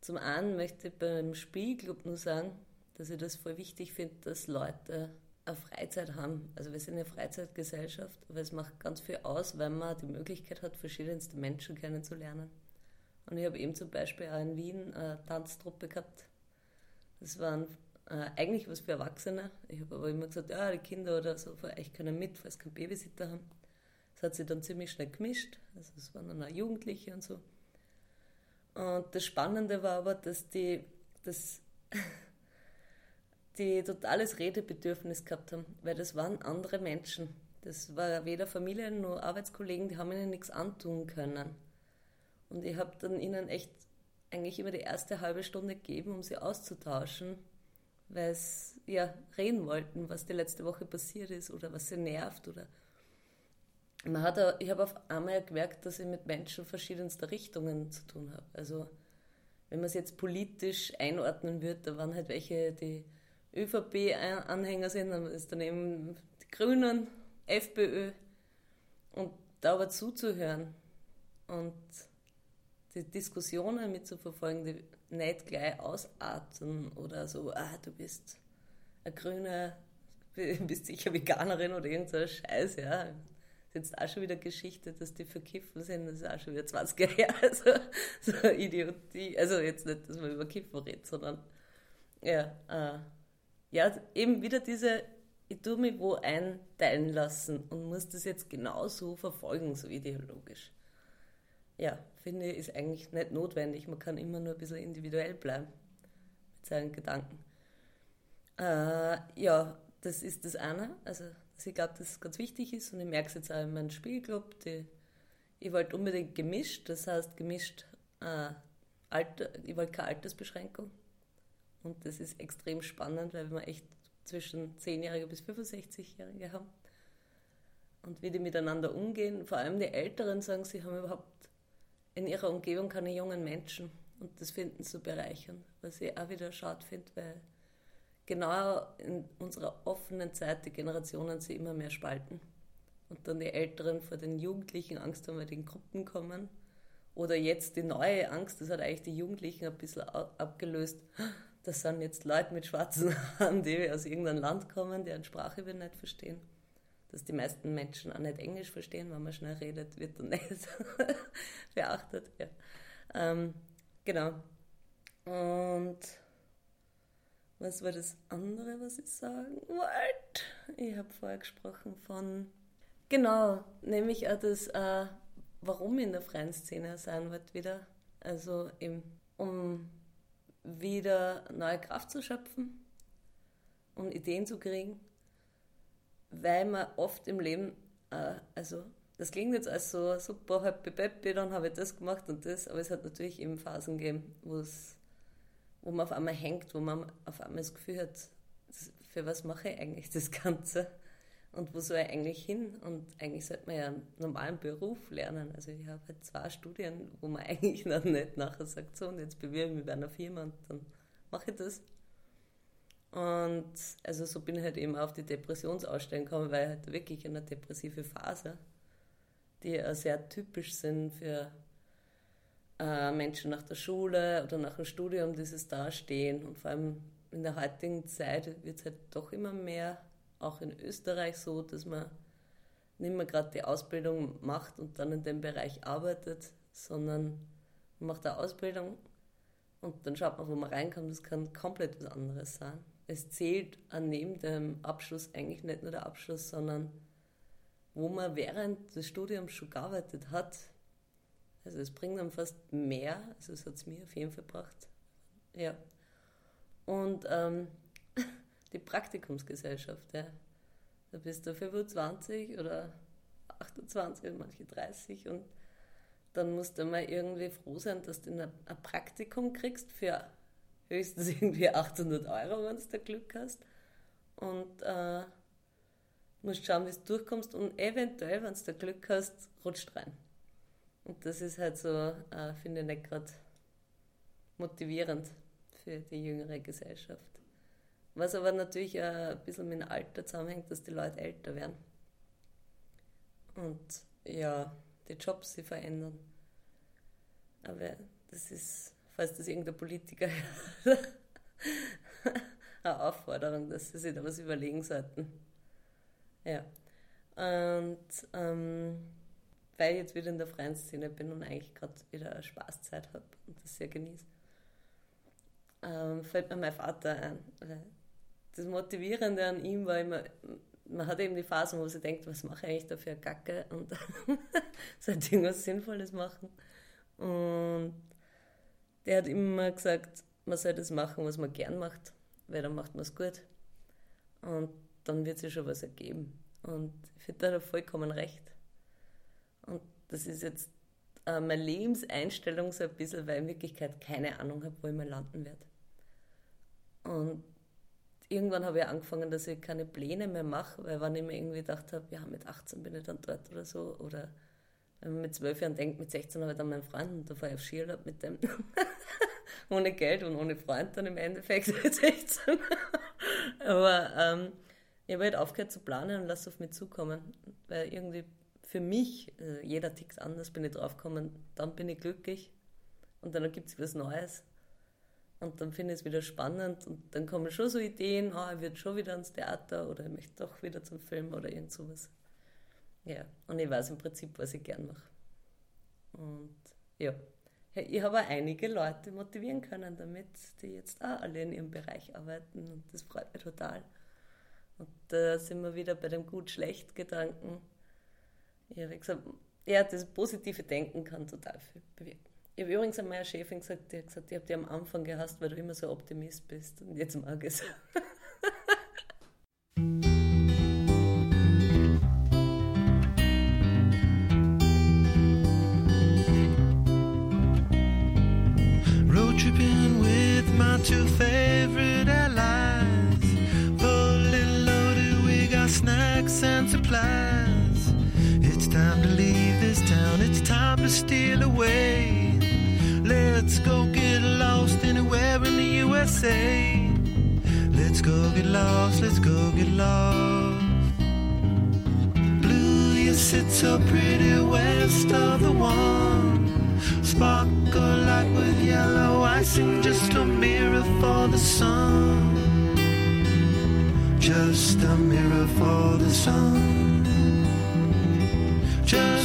Zum einen möchte ich beim Spielclub nur sagen, dass ich das voll wichtig finde, dass Leute eine Freizeit haben. Also wir sind eine Freizeitgesellschaft, aber es macht ganz viel aus, weil man die Möglichkeit hat, verschiedenste Menschen kennenzulernen. Und ich habe eben zum Beispiel auch in Wien eine Tanztruppe gehabt, das waren äh, eigentlich was für Erwachsene. Ich habe aber immer gesagt, ja, die Kinder oder so euch können mit, sie keinen Babysitter haben. Das hat sich dann ziemlich schnell gemischt. Also es waren dann auch Jugendliche und so. Und das Spannende war aber, dass die, dass die totales Redebedürfnis gehabt haben, weil das waren andere Menschen. Das war weder Familie noch Arbeitskollegen, die haben ihnen nichts antun können. Und ich habe dann ihnen echt eigentlich immer die erste halbe Stunde gegeben, um sie auszutauschen, weil sie ja reden wollten, was die letzte Woche passiert ist oder was sie nervt oder man hat ich habe auf einmal gemerkt, dass ich mit Menschen verschiedenster Richtungen zu tun habe. Also wenn man es jetzt politisch einordnen würde, da waren halt welche, die ÖVP-Anhänger sind, dann ist daneben die Grünen, FPÖ und da aber zuzuhören und die Diskussionen mitzuverfolgen, die nicht gleich ausarten oder so, ah, du bist eine Grüne, bist sicher Veganerin oder irgendein Scheiß, ja. Das ist jetzt auch schon wieder Geschichte, dass die verkiffen sind, das ist auch schon wieder 20 Jahre her, also so Idiotie, also jetzt nicht, dass man über Kiffen redet, sondern ja, äh, ja, eben wieder diese, ich tue mich wo einteilen lassen und muss das jetzt genauso verfolgen, so ideologisch ja, finde ich, ist eigentlich nicht notwendig. Man kann immer nur ein bisschen individuell bleiben mit seinen Gedanken. Äh, ja, das ist das eine. Also, ich glaube, dass es ganz wichtig ist und ich merke es jetzt auch in meinem Spielclub. Die, ich wollte unbedingt gemischt, das heißt gemischt, äh, Alter, ich wollte keine Altersbeschränkung. Und das ist extrem spannend, weil wir echt zwischen 10-Jährige bis 65-Jährige haben. Und wie die miteinander umgehen. Vor allem die Älteren sagen, sie haben überhaupt in ihrer Umgebung keine jungen Menschen und das finden sie bereichernd, was ich auch wieder schade finde, weil genau in unserer offenen Zeit die Generationen sich immer mehr spalten und dann die Älteren vor den Jugendlichen Angst haben, weil die in Gruppen kommen Oder jetzt die neue Angst, das hat eigentlich die Jugendlichen ein bisschen abgelöst. Das sind jetzt Leute mit schwarzen Haaren, die aus irgendeinem Land kommen, deren Sprache wir nicht verstehen. Dass die meisten Menschen auch nicht Englisch verstehen, wenn man schnell redet, wird dann nicht beachtet. Ja. Ähm, genau. Und was war das andere, was ich sagen wollte? Ich habe vorher gesprochen von, genau, nämlich auch das, äh, warum in der freien Szene sein wird wieder. Also eben, um wieder neue Kraft zu schöpfen, um Ideen zu kriegen, weil man oft im Leben, äh, also das klingt jetzt als so super happy peppy, dann habe ich das gemacht und das, aber es hat natürlich eben Phasen gegeben, wo es, wo man auf einmal hängt, wo man auf einmal das Gefühl hat, für was mache ich eigentlich das Ganze? Und wo soll ich eigentlich hin? Und eigentlich sollte man ja einen normalen Beruf lernen. Also ich habe halt zwei Studien, wo man eigentlich noch nicht nachher sagt, so und jetzt bewirbe ich mich bei einer Firma und dann mache ich das. Und also so bin ich halt eben auf die Depressionsausstellung gekommen, weil ich halt wirklich in einer depressive Phase, die ja sehr typisch sind für äh, Menschen nach der Schule oder nach dem Studium, dieses Dastehen. Und vor allem in der heutigen Zeit wird es halt doch immer mehr auch in Österreich so, dass man nicht mehr gerade die Ausbildung macht und dann in dem Bereich arbeitet, sondern man macht eine Ausbildung und dann schaut man, wo man reinkommt. Das kann komplett was anderes sein. Es zählt an neben dem Abschluss eigentlich nicht nur der Abschluss, sondern wo man während des Studiums schon gearbeitet hat. Also es bringt dann fast mehr, also es hat es mir auf jeden Fall gebracht. Ja. Und ähm, die Praktikumsgesellschaft. Ja. Da bist du 25 oder 28, manche 30 und dann musst du mal irgendwie froh sein, dass du ein, ein Praktikum kriegst für höchstens irgendwie 800 Euro, wenn du Glück hast. Und äh, musst schauen, wie du durchkommst und eventuell, wenn du Glück hast, rutscht rein. Und das ist halt so, äh, finde ich nicht gerade motivierend für die jüngere Gesellschaft. Was aber natürlich ein bisschen mit dem Alter zusammenhängt, dass die Leute älter werden. Und ja, die Jobs sich verändern. Aber das ist, falls das irgendein Politiker eine Aufforderung, dass sie sich da was überlegen sollten. Ja. Und ähm, weil ich jetzt wieder in der freien Szene bin und eigentlich gerade wieder eine Spaßzeit habe und das sehr genieße, ähm, fällt mir mein Vater ein das Motivierende an ihm war immer, man hat eben die Phasen, wo sie denkt, was mache ich eigentlich da für eine Gacke und sollte irgendwas Sinnvolles machen. Und der hat immer gesagt, man soll das machen, was man gern macht, weil dann macht man es gut. Und dann wird sich schon was ergeben. Und ich finde, da hat er vollkommen recht. Und das ist jetzt äh, meine Lebenseinstellung so ein bisschen, weil ich in Wirklichkeit keine Ahnung habe, wo ich mal landen werde. Und irgendwann habe ich angefangen, dass ich keine Pläne mehr mache, weil wenn ich mir irgendwie gedacht habe, ja, mit 18 bin ich dann dort oder so, oder mit 12 Jahren denkt, mit 16 habe ich dann meinen Freund und da fahre ich auf Skiurlaub mit dem, ohne Geld und ohne Freund dann im Endeffekt mit 16. Aber ähm, ich habe halt aufgehört zu planen und lasse auf mich zukommen, weil irgendwie für mich, also jeder tickt anders, bin ich draufgekommen, dann bin ich glücklich und dann gibt es was Neues und dann finde ich es wieder spannend und dann kommen schon so Ideen, oh, ich würde schon wieder ins Theater oder ich möchte doch wieder zum Film oder irgend sowas. Ja, und ich weiß im Prinzip, was ich gern mache. Und ja, ich habe auch einige Leute motivieren können damit, die jetzt auch alle in ihrem Bereich arbeiten und das freut mich total. Und da sind wir wieder bei dem Gut-Schlecht-Gedanken. Ja, wie gesagt, ja, das positive Denken kann total viel bewirken. Ich habe übrigens an meiner Chefin gesagt, die hat gesagt, ich habe dich am Anfang gehasst, weil du immer so Optimist bist. Und jetzt mag ich es. to leave this town, it's time to steal away. Let's go get lost anywhere in the USA. Let's go get lost, let's go get lost. Blue, you sit so pretty west of the one. Sparkle light with yellow icing, just a mirror for the sun. Just a mirror for the sun.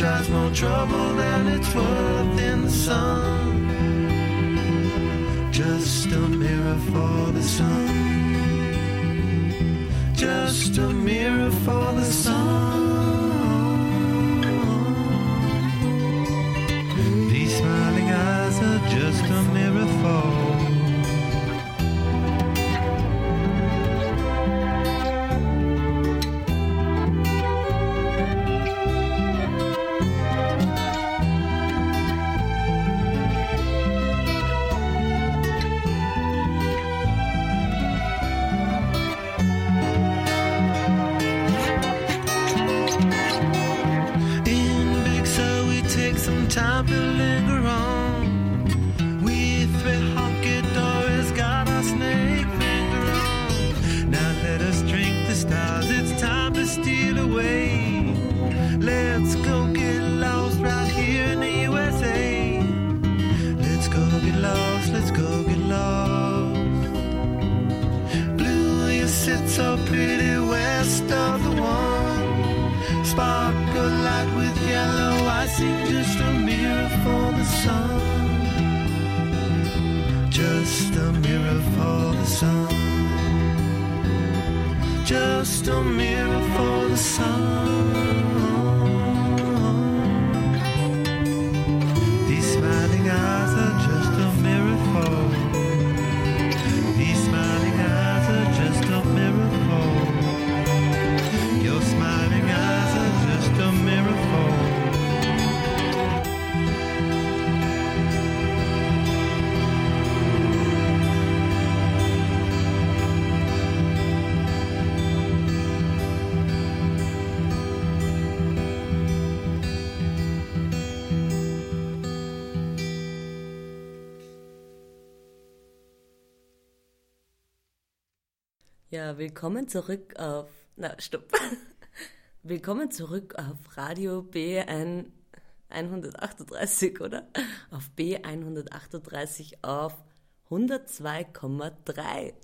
tries more trouble than it's worth in the sun. Just a mirror for the sun. Just a mirror for the sun. These smiling eyes are just a mirror icing, just a mirror for the sun. Just a mirror for the sun. Just a mirror for the sun. Ja, willkommen zurück auf. Na, stopp. Willkommen zurück auf Radio B1 138, oder? Auf B138 auf 102,3.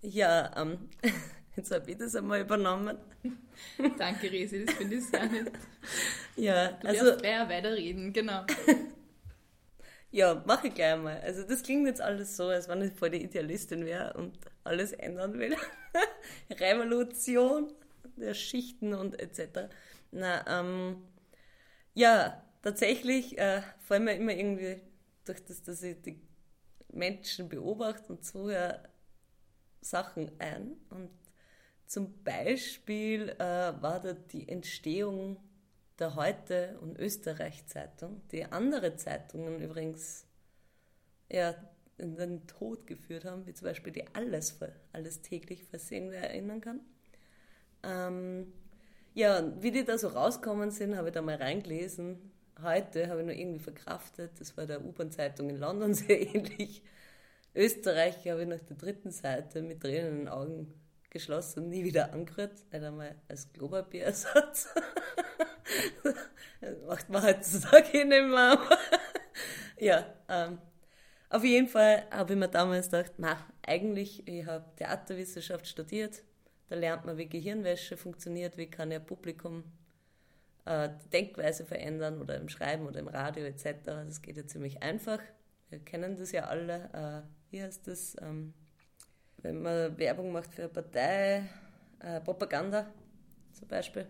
Ja, ähm, jetzt habe ich das einmal übernommen. Danke, Resi, das finde ich sehr nett. Ja, Du also. gleich weiterreden, genau. Ja, mache ich gleich mal. Also das klingt jetzt alles so, als wenn ich voll die Idealistin wäre und alles ändern will. Revolution der Schichten und etc. Na, ähm, ja, tatsächlich äh, fallen mir immer irgendwie durch das, dass ich die Menschen beobachte und zuhöre, Sachen ein. Und zum Beispiel äh, war da die Entstehung der Heute- und Österreich-Zeitung, die andere Zeitungen übrigens ja, in den Tod geführt haben, wie zum Beispiel die Alles, alles täglich versehen, wer erinnern kann. Ähm, ja, wie die da so rauskommen sind, habe ich da mal reingelesen. Heute habe ich nur irgendwie verkraftet, das war der U-Bahn-Zeitung in London sehr ähnlich. Österreich habe ich nach der dritten Seite mit Tränen in den Augen geschlossen und nie wieder angerührt, nicht einmal als Klopapierersatz. Das macht man heutzutage nicht mehr. ja, ähm, auf jeden Fall habe ich mir damals gedacht, na, eigentlich, ich habe Theaterwissenschaft studiert, da lernt man, wie Gehirnwäsche funktioniert, wie kann ja Publikum äh, die Denkweise verändern oder im Schreiben oder im Radio etc. Das geht ja ziemlich einfach. Wir kennen das ja alle. Äh, wie heißt das? Ähm, wenn man Werbung macht für eine Partei, äh, Propaganda zum Beispiel.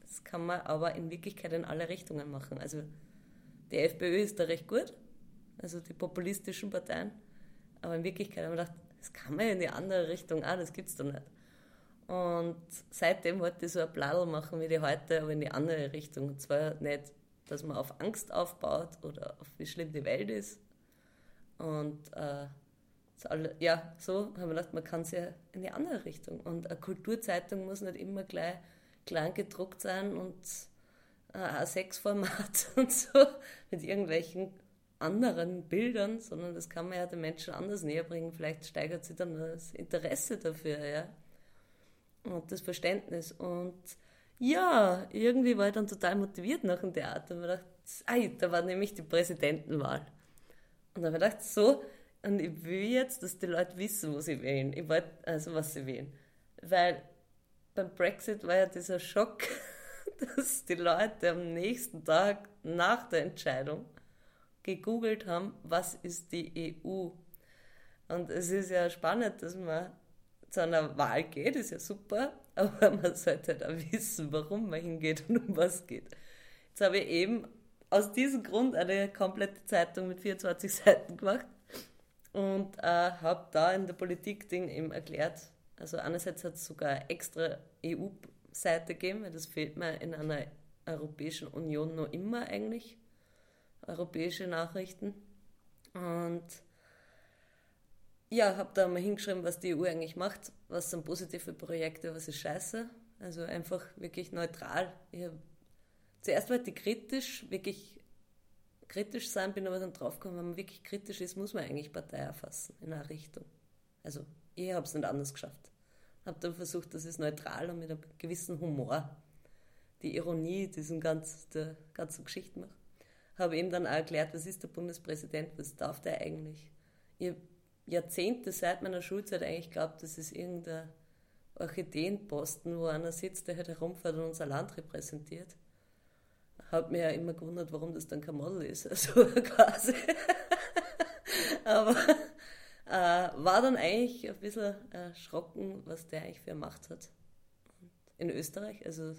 Das kann man aber in Wirklichkeit in alle Richtungen machen. Also die FPÖ ist da recht gut, also die populistischen Parteien. Aber in Wirklichkeit haben wir gedacht, das kann man ja in die andere Richtung auch, das gibt's doch nicht. Und seitdem wollte ich so ein Bladel machen wie die heute, aber in die andere Richtung. Und zwar nicht, dass man auf Angst aufbaut oder auf wie schlimm die Welt ist, Und äh, ja, so haben wir gedacht, man kann es ja in die andere Richtung. Und eine Kulturzeitung muss nicht immer gleich klein gedruckt sein und ein A6-Format und so mit irgendwelchen anderen Bildern, sondern das kann man ja den Menschen anders näher bringen. Vielleicht steigert sich dann das Interesse dafür, ja. Und das Verständnis. Und ja, irgendwie war ich dann total motiviert nach dem Theater. Und dachte, ei, da war nämlich die Präsidentenwahl. Und dann habe ich gedacht, so, und ich will jetzt, dass die Leute wissen, wo sie wählen. Ich wollte, also was sie wählen. Weil beim Brexit war ja dieser Schock, dass die Leute am nächsten Tag nach der Entscheidung gegoogelt haben, was ist die EU. Und es ist ja spannend, dass man zu einer Wahl geht, ist ja super, aber man sollte auch wissen, warum man hingeht und um was geht. Jetzt habe ich eben aus diesem Grund eine komplette Zeitung mit 24 Seiten gemacht und äh, habe da in der Politik-Ding eben erklärt, also einerseits hat es sogar extra EU-Seite gegeben, weil das fehlt mir in einer Europäischen Union noch immer eigentlich, europäische Nachrichten. Und ja, habe da mal hingeschrieben, was die EU eigentlich macht, was sind positive Projekte, was ist scheiße. Also einfach wirklich neutral. Zuerst wollte ich kritisch, wirklich kritisch sein, bin aber dann draufgekommen, wenn man wirklich kritisch ist, muss man eigentlich Partei erfassen in eine Richtung. Also ich habe es nicht anders geschafft. Habe dann versucht, ich es neutral und mit einem gewissen Humor, die Ironie diesen ganz, der ganzen Geschichte mache. Habe ihm dann auch erklärt, was ist der Bundespräsident, was darf der eigentlich. Ich habe Jahrzehnte seit meiner Schulzeit eigentlich glaubt, das ist irgendein Orchideenposten, wo einer sitzt, der halt herumfährt und unser Land repräsentiert. Hat mir ja immer gewundert, warum das dann kein Model ist, also quasi. Aber äh, war dann eigentlich ein bisschen erschrocken, was der eigentlich für Macht hat. In Österreich, also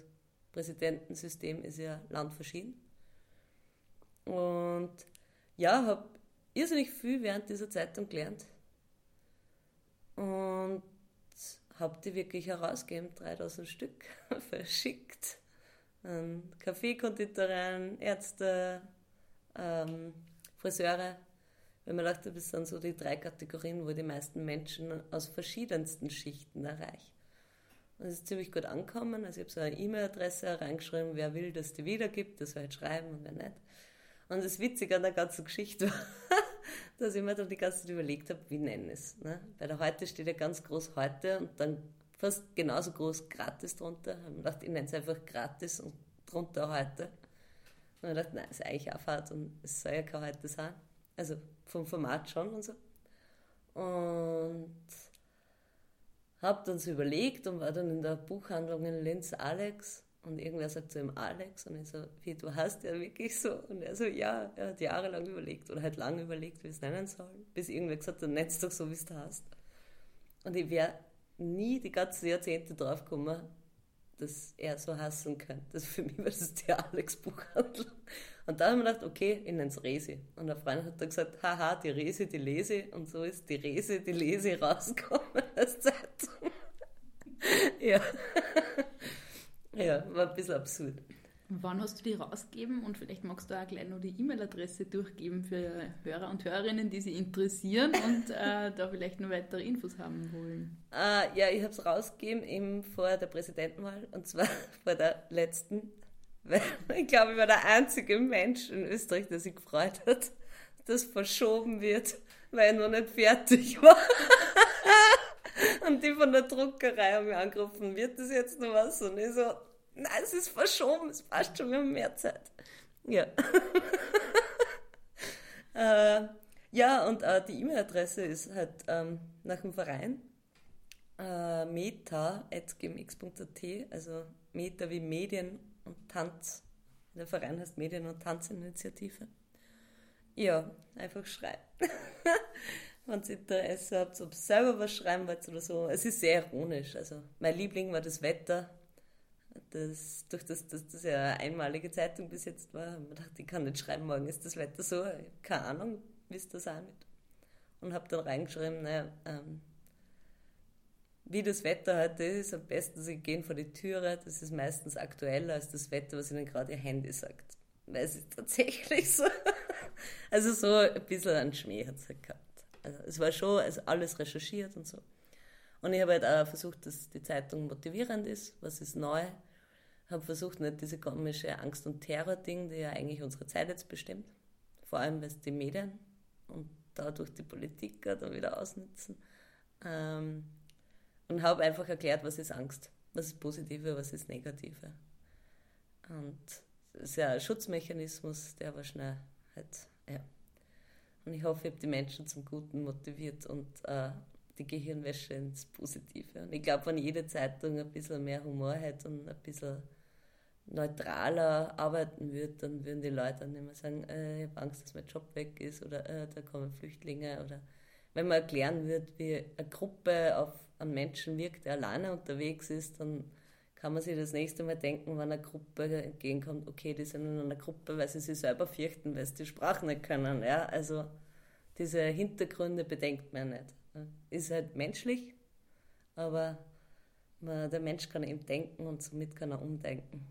Präsidentensystem ist ja landverschieden. Und ja, habe irrsinnig viel während dieser Zeitung gelernt und habe die wirklich herausgegeben, 3000 Stück verschickt an Kaffeekonditoreien, Ärzte, ähm, Friseure. Weil man dachte, das sind so die drei Kategorien, wo die meisten Menschen aus verschiedensten Schichten erreichen. Und es ist ziemlich gut angekommen. Also ich habe so eine E-Mail-Adresse reingeschrieben, wer will, dass die wiedergibt, das soll halt schreiben und wer nicht. Und das Witzige an der ganzen Geschichte war, dass ich mir dann die ganze Zeit überlegt habe, wie nenne ich es. Ne? Bei der Heute steht ja ganz groß Heute und dann fast genauso groß Gratis drunter. Ich habe mir gedacht, ich nenne es einfach Gratis und drunter Heute. Und ich dachte, nein, ist eigentlich auch Fahrt und es soll ja kein Heute sein. Also vom Format schon und so. Und habe dann so überlegt und war dann in der Buchhandlung in Linz Alex und irgendwer sagt zu ihm Alex und ich so, wie, du hast ja wirklich so. Und er so, ja, er hat jahrelang überlegt oder halt lange überlegt, wie es nennen soll. Bis irgendwer gesagt hat, nenn's doch so, wie es du hast. Und ich wäre nie die ganzen Jahrzehnte drauf gekommen, dass er so hassen könnte. Das für mich war das die Alex-Buchhandlung. Und da haben wir gedacht, okay, ich nenne es Resi. Und der Freund hat dann gesagt, haha, die Resi, die lese. Und so ist die Resi, die lese rausgekommen als Zeitung. ja. Ja, war ein bisschen absurd. Wann hast du die rausgegeben? Und vielleicht magst du auch gleich noch die E-Mail-Adresse durchgeben für Hörer und Hörerinnen, die sich interessieren und äh, da vielleicht noch weitere Infos haben wollen. Äh, ja, ich habe es rausgegeben eben vor der Präsidentenwahl und zwar vor der letzten. Weil ich glaube, ich war der einzige Mensch in Österreich, der sich gefreut hat, dass verschoben wird, weil er noch nicht fertig war. Und die von der Druckerei haben mich angerufen, wird das jetzt noch was? Und ich so, nein, es ist verschoben, es passt schon, wir haben mehr Zeit. Ja. äh, ja, und äh, die E-Mail-Adresse ist halt ähm, nach dem Verein äh, meta.gmx.at, also Meta wie Medien und Tanz. Der Verein heißt Medien- und Tanzinitiative. Ja, einfach schreiben. wenn ihr Interesse habt, ob ihr selber was schreiben wollt oder so. Es ist sehr ironisch. Also mein Liebling war das Wetter. Das, durch das, dass das ja eine einmalige Zeitung bis jetzt war, habe ich gedacht, ich kann nicht schreiben, morgen ist das Wetter so. Keine Ahnung, wie es das auch nicht. Und habe dann reingeschrieben, naja, ähm, wie das Wetter heute ist, am besten Sie gehen vor die Türe. Das ist meistens aktueller als das Wetter, was Ihnen gerade Ihr Handy sagt. weil es ist tatsächlich so. Also so ein bisschen einen Schmäh hat es halt gehabt. Also es war schon also alles recherchiert und so. Und ich habe halt auch versucht, dass die Zeitung motivierend ist, was ist neu. Habe versucht, nicht diese komische Angst- und Terror-Ding, die ja eigentlich unsere Zeit jetzt bestimmt. Vor allem, weil es die Medien und dadurch die Politiker dann wieder ausnutzen. Ähm, und habe einfach erklärt, was ist Angst, was ist Positive, was ist Negative. Und das ist ja ein Schutzmechanismus, der aber schnell halt, ja. Und ich hoffe, ich habe die Menschen zum Guten motiviert und äh, die Gehirnwäsche ins Positive. Und ich glaube, wenn jede Zeitung ein bisschen mehr Humor hat und ein bisschen neutraler arbeiten würde, dann würden die Leute dann nicht mehr sagen, äh, ich habe Angst, dass mein Job weg ist oder äh, da kommen Flüchtlinge oder wenn man erklären würde, wie eine Gruppe auf einen Menschen wirkt, der alleine unterwegs ist, dann kann man sich das nächste Mal denken, wenn eine Gruppe entgegenkommt, okay, die sind in einer Gruppe, weil sie sich selber fürchten, weil sie die Sprache nicht können. Ja? Also diese Hintergründe bedenkt man nicht. Ist halt menschlich, aber der Mensch kann eben denken und somit kann er umdenken.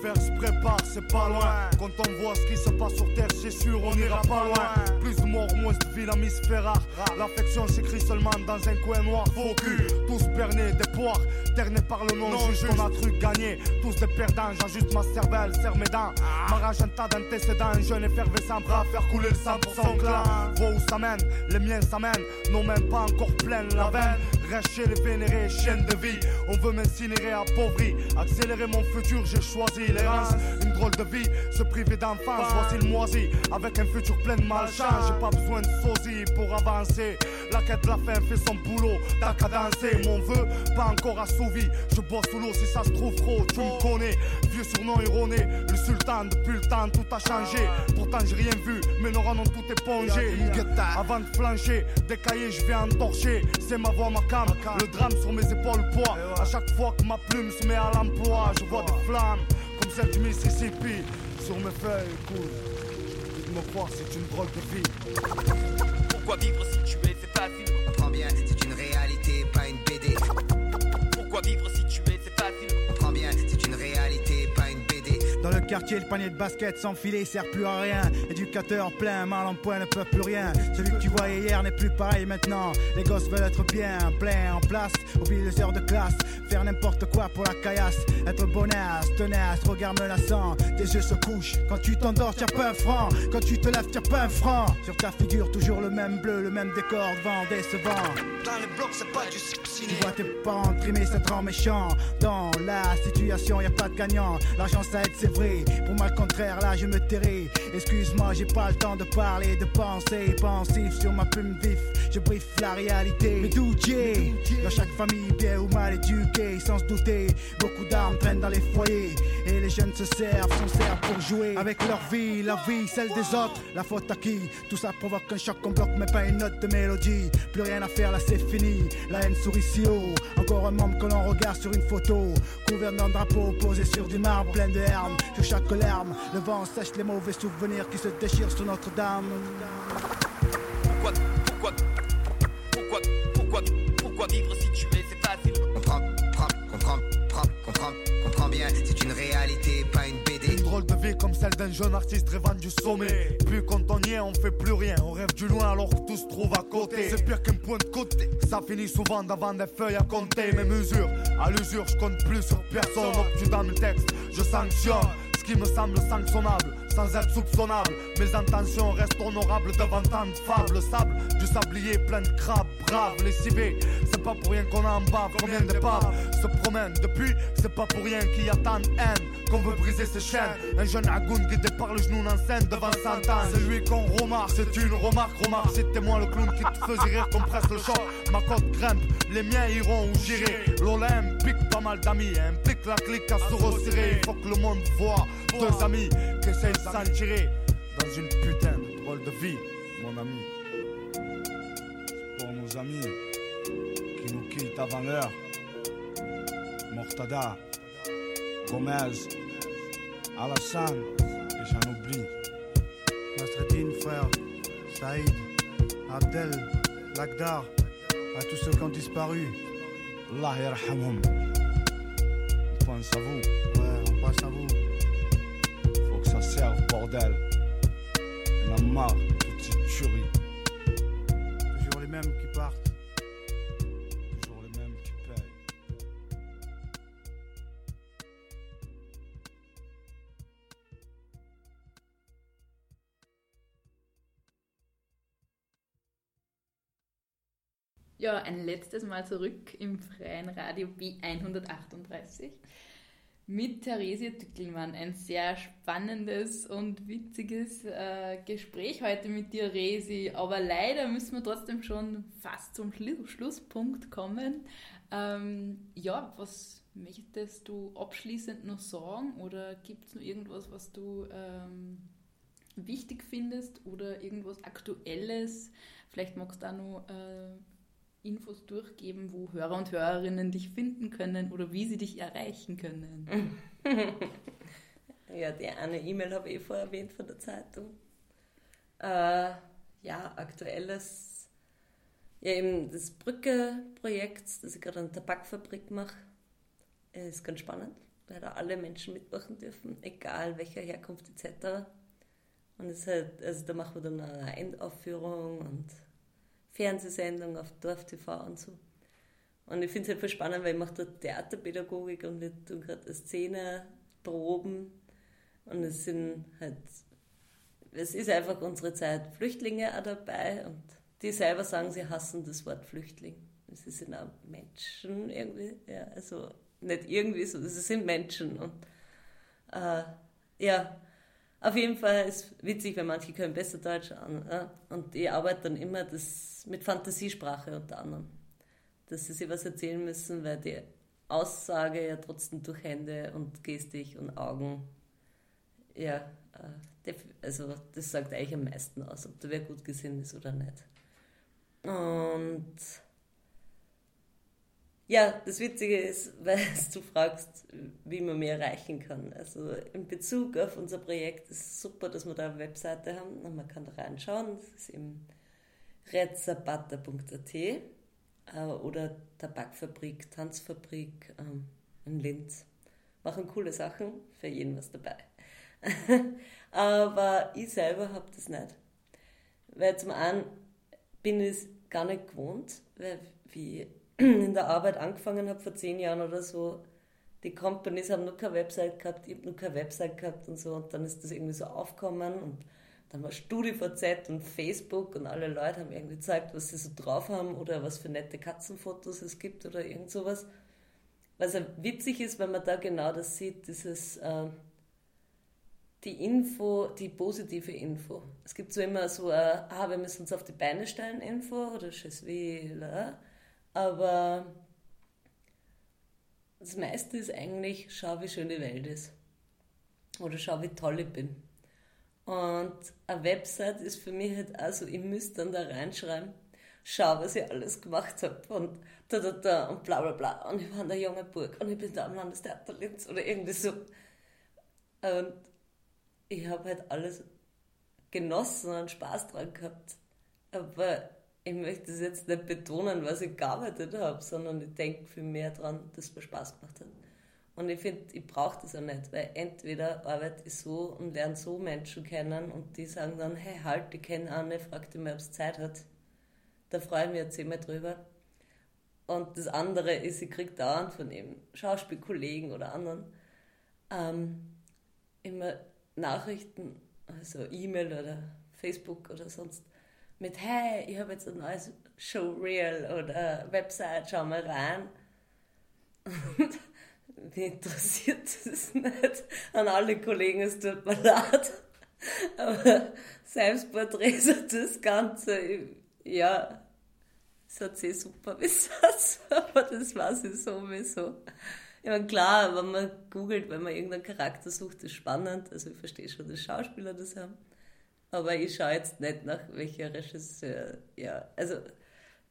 faire prépare, c'est pas loin. Quand on voit ce qui se passe sur terre, c'est sûr, on ira pas loin. Plus de morts, moins de vie, la mise fait rare. L'affection s'écrit seulement dans un coin noir. Faux cul, tous bernés des poires, ternés par le nom juste. On a truc gagné, tous des perdants. J'ajuste ma cervelle, serre mes dents. M'arrache un tas d'antécédents, un jeune effervescent, prêt à faire couler le sang pour son clan. Vois où ça mène, les miens s'amènent, non même pas encore pleine la veine. Reste chez les vénérés, chienne de vie. On veut m'incinérer appauvri. Accélérer mon futur, j'ai choisi l'errance. Une drôle de vie, se priver d'enfance. Voici le moisi, avec un futur plein de malchance. J'ai pas besoin de sosie pour avancer. La quête de la fin fait son boulot, t'as qu'à danser. Mon vœu, pas encore assouvi. Je bois sous l'eau si ça se trouve trop, tu me connais. Vieux surnom erroné, le sultan, depuis le temps tout a changé. Pourtant j'ai rien vu, mais nos ont tout épongé. Avant de flancher, des cahiers je vais entorcher. C'est ma voix, ma cam, le drame sur mes épaules poids. À chaque fois que ma plume se met à l'emploi, je vois des flammes du Mississippi. Sur mes feuilles. De me croire, c'est une drôle de vie. Pourquoi vivre si tu es, c'est facile quartier, le panier de basket sans filet sert plus à rien. Éducateur plein, mal en point, ne peut plus rien. Celui que tu voyais hier n'est plus pareil maintenant. Les gosses veulent être bien, plein, en place. Oublie les heures de classe, faire n'importe quoi pour la caillasse. Être bonasse, tenace, regard menaçant. Tes yeux se couchent. Quand tu t'endors, tire pas un franc. Quand tu te lèves, tire pas un franc. Sur ta figure, toujours le même bleu, le même décor, vent décevant. Dans les blocs, c'est pas du Tu ciné. vois tes parents trimer, ça te rend méchant. Dans la situation, y a pas de gagnant. L'argent ça aide, c'est vrai. Pour moi, le contraire, là, je me tairai. Excuse-moi, j'ai pas le temps de parler, de penser. Pensif sur ma plume vif, je briefe la réalité. Mais Dieu Dans chaque famille, bien ou mal éduquée, sans se douter. Beaucoup d'armes traînent dans les foyers. Et les jeunes se servent, servent pour jouer. Avec leur vie, la vie, celle des autres. La faute à qui? Tout ça provoque un choc qu'on bloque, mais pas une note de mélodie. Plus rien à faire, là, c'est fini. La haine sourit si haut. Encore un membre que l'on regarde sur une photo. Couvert d'un drapeau posé sur du marbre plein de herbe. Sur chaque larme, le vent sèche les mauvais souvenirs qui se déchirent sur Notre-Dame. Pourquoi, pourquoi, pourquoi, pourquoi, pourquoi vivre si tu es, c'est facile Comprends, comprends, comprends, comprends, comprends, comprends bien, c'est une réalité, pas une comme celle d'un jeune artiste rêvant du sommet. Puis quand on y est, on fait plus rien. On rêve du loin alors que tout se trouve à côté. C'est pire qu'un point de côté. Ça finit souvent devant des feuilles à compter. Mes mesures, à l'usure, je compte plus sur personne. Dans le texte, je sanctionne ce qui me semble sanctionnable. Sans être soupçonnable, mes intentions restent honorables devant tant de fables. Sable, du sablier plein de crabes, braves, lessivés. C'est pas pour rien qu'on en bave. Combien d'épaves se promènent depuis C'est pas pour rien qu'il y a tant de haine qu'on veut briser ses chaînes. Un jeune agoun guidé par le genou en scène devant cent ans. C'est lui qu'on remarque, c'est une remarque, remarque. C'était moi le clown qui te faisait rire, qu'on presse le choc. Ma cote grimpe, les miens iront où j'irai. L'Olympique, pas mal d'amis, implique la clique à se resserrer. Il faut que le monde voit deux amis qui essayent de s'en tirer dans une putain de drôle de vie, mon ami. C'est pour nos amis qui nous quittent avant l'heure. Mortada, Gomez, Alassane, et j'en oublie. Nasreddin, frère, Saïd, Abdel, Lagdar, à tous ceux qui ont disparu. Allah yarhamhum. On pense à vous. Ouais, on passe à vous. Serve, bordel. On a marre ces tueries. Toujours les mêmes qui partent. Toujours les mêmes qui payent. Ja, ein letztes Mal zurück im freien Radio B138 mit Theresia Tückelmann. Ein sehr spannendes und witziges äh, Gespräch heute mit dir, Resi. Aber leider müssen wir trotzdem schon fast zum Schlu Schlusspunkt kommen. Ähm, ja, was möchtest du abschließend noch sagen? Oder gibt es noch irgendwas, was du ähm, wichtig findest oder irgendwas Aktuelles? Vielleicht magst du auch noch äh, Infos durchgeben, wo Hörer und Hörerinnen dich finden können oder wie sie dich erreichen können. Ja, die eine E-Mail habe ich eh vorher erwähnt von der Zeitung. Äh, ja, aktuelles, ja eben das Brücke-Projekt, das ich gerade an der Tabakfabrik mache, ist ganz spannend, weil da alle Menschen mitmachen dürfen, egal welcher Herkunft etc. Und es halt, also da machen wir dann eine Endaufführung und Fernsehsendung auf Dorf TV und so. Und ich finde es halt voll spannend, weil ich mache da Theaterpädagogik und wir tun gerade eine Szene proben. Und es sind halt, es ist einfach unsere Zeit Flüchtlinge auch dabei und die selber sagen, sie hassen das Wort Flüchtling. Sie sind auch Menschen irgendwie, ja, also nicht irgendwie so, sie sind Menschen und äh, ja, auf jeden Fall ist witzig, weil manche können besser Deutsch an. Ja? Und ich arbeite dann immer das mit Fantasiesprache unter anderem. Dass sie sich was erzählen müssen, weil die Aussage ja trotzdem durch Hände und Gestik und Augen, ja, äh, also das sagt eigentlich am meisten aus, ob der wer gut gesinnt ist oder nicht. Und ja, das Witzige ist, weil du fragst, wie man mehr erreichen kann. Also in Bezug auf unser Projekt ist es super, dass wir da eine Webseite haben und man kann da reinschauen. Das ist im retzabata.at äh, oder Tabakfabrik, Tanzfabrik ähm, in Linz. Machen coole Sachen, für jeden was dabei. Aber ich selber habe das nicht. Weil zum einen bin ich es gar nicht gewohnt, weil wie in der Arbeit angefangen habe vor zehn Jahren oder so, die Companies haben noch keine Website gehabt, ich habe noch keine Website gehabt und so und dann ist das irgendwie so aufgekommen und dann war StudiVZ und Facebook und alle Leute haben irgendwie gezeigt, was sie so drauf haben oder was für nette Katzenfotos es gibt oder irgend sowas. Was ja witzig ist, wenn man da genau das sieht, dieses äh, die Info, die positive Info. Es gibt so immer so, äh, ah, wir müssen uns auf die Beine stellen, Info oder suis là. Aber das meiste ist eigentlich, schau, wie schön die Welt ist. Oder schau, wie toll ich bin. Und eine Website ist für mich halt also, ich müsste dann da reinschreiben, schau, was ich alles gemacht habe und da, da, da und bla, bla, bla. Und ich war in der junge Burg und ich bin da am Landestheater Linz oder irgendwie so. Und ich habe halt alles genossen und Spaß dran gehabt. Aber ich möchte es jetzt nicht betonen, was ich gearbeitet habe, sondern ich denke viel mehr dran, dass es mir Spaß gemacht hat. Und ich finde, ich brauche das auch nicht, weil entweder arbeite ich so und lerne so Menschen kennen und die sagen dann, hey, halt, ich kenne eine, frag dich mal, ob es Zeit hat. Da freue ich mich jetzt immer drüber. Und das andere ist, ich kriege dauernd von eben Schauspielkollegen oder anderen ähm, immer Nachrichten, also E-Mail oder Facebook oder sonst, mit, hey, ich habe jetzt ein neues Showreel oder Website, schau mal rein. Und mich interessiert das nicht. An alle Kollegen, es tut mir leid. Aber Selbstporträts und das Ganze, ja, es hat sich super besetzt, aber das weiß ich sowieso. Ja, klar, wenn man googelt, wenn man irgendeinen Charakter sucht, ist spannend. Also ich verstehe schon, dass Schauspieler das haben. Aber ich schaue jetzt nicht nach welcher Regisseur. Ja, also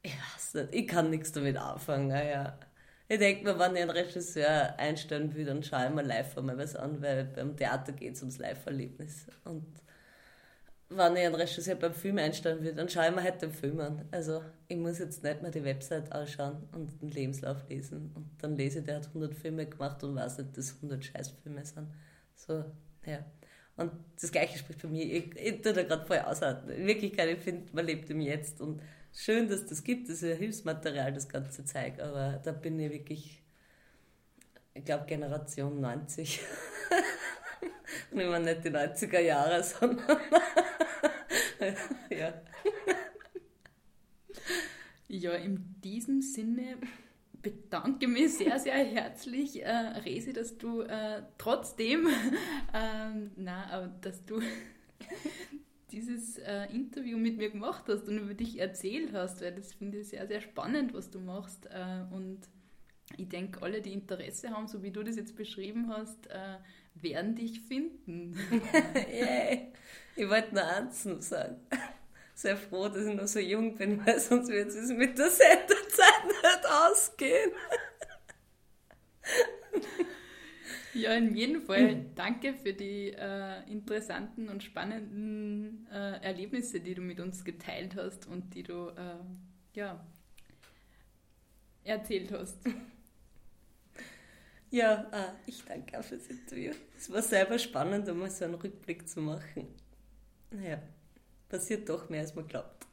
ich weiß nicht, ich kann nichts damit anfangen. Ja. Ich denke mir, wenn ich einen Regisseur einstellen will, dann schaue ich mir live einmal was an, weil beim Theater geht es ums Live-Erlebnis. Und wenn ich einen Regisseur beim Film einstellen will, dann schaue ich mir halt den Film an. Also ich muss jetzt nicht mehr die Website anschauen und den Lebenslauf lesen. Und dann lese ich, der hat 100 Filme gemacht und weiß nicht, dass 100 Scheißfilme sind. So, ja. Und das Gleiche spricht bei mir. Ich, ich tue da gerade voll aushalten. In Wirklichkeit, ich finde, man lebt im Jetzt und schön, dass das gibt. Das ist ja Hilfsmaterial, das ganze Zeug. Aber da bin ich wirklich, ich glaube, Generation 90. und ich meine nicht die 90er Jahre, sondern ja. Ja, in diesem Sinne bedanke mich sehr, sehr herzlich, äh, Resi, dass du äh, trotzdem, ähm, na, aber dass du dieses äh, Interview mit mir gemacht hast und über dich erzählt hast, weil das finde ich sehr, sehr spannend, was du machst. Äh, und ich denke, alle, die Interesse haben, so wie du das jetzt beschrieben hast, äh, werden dich finden. Yay. Ich wollte nur eins noch sagen. Sehr froh, dass ich noch so jung bin, weil sonst wird es mit der Sendezeit nicht ausgehen. Ja, in jedem Fall danke für die äh, interessanten und spannenden äh, Erlebnisse, die du mit uns geteilt hast und die du äh, ja, erzählt hast. Ja, äh, ich danke auch fürs Interview. Es war selber spannend, einmal so einen Rückblick zu machen. Naja, passiert doch mehr, als man glaubt.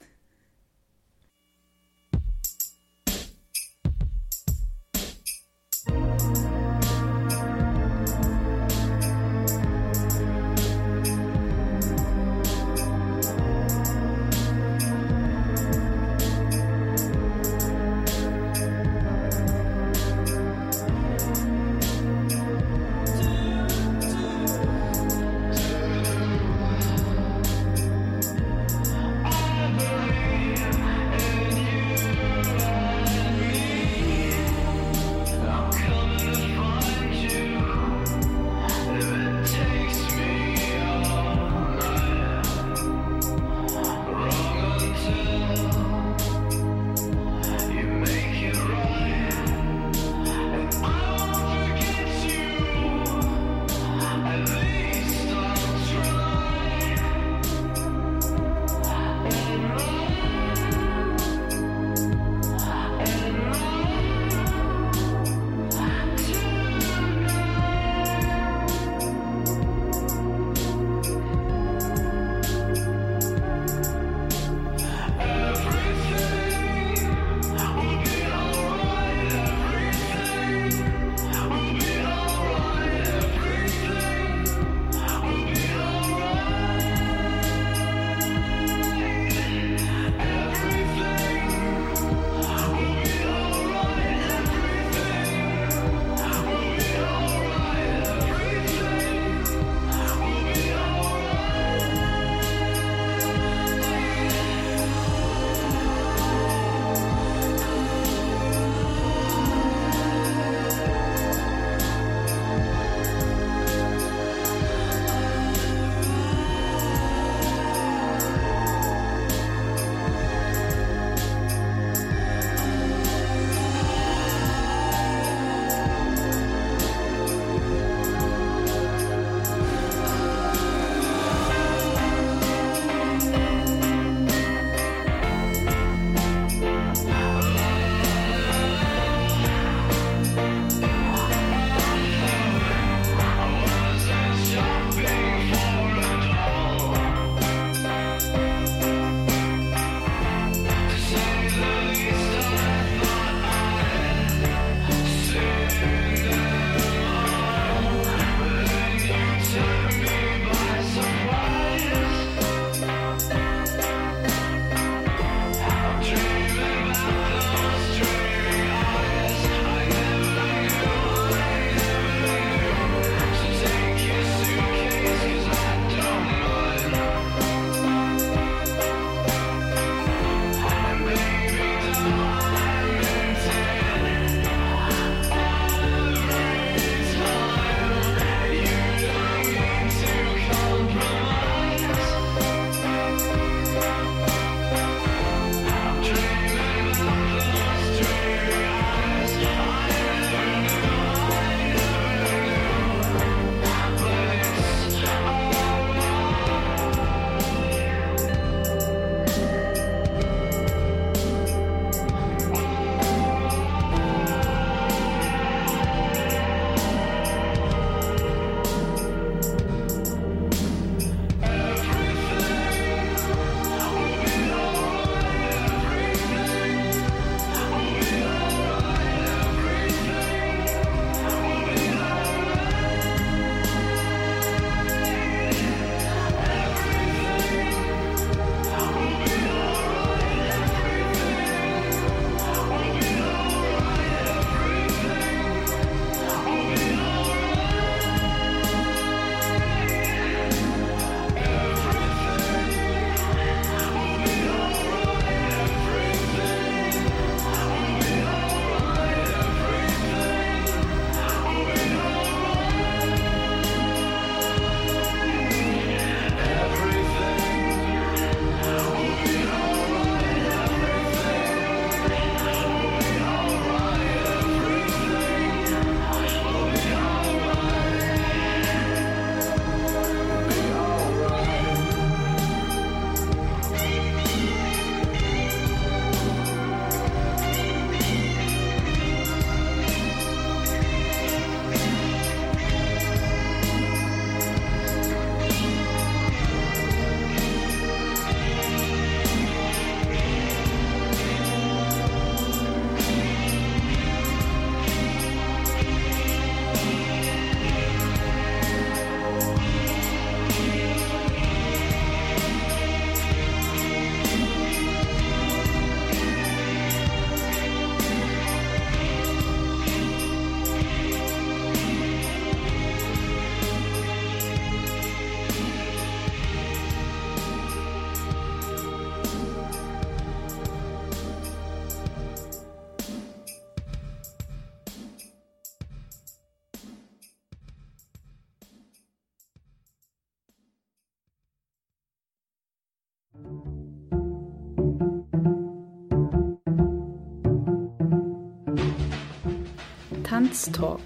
Tanztalk.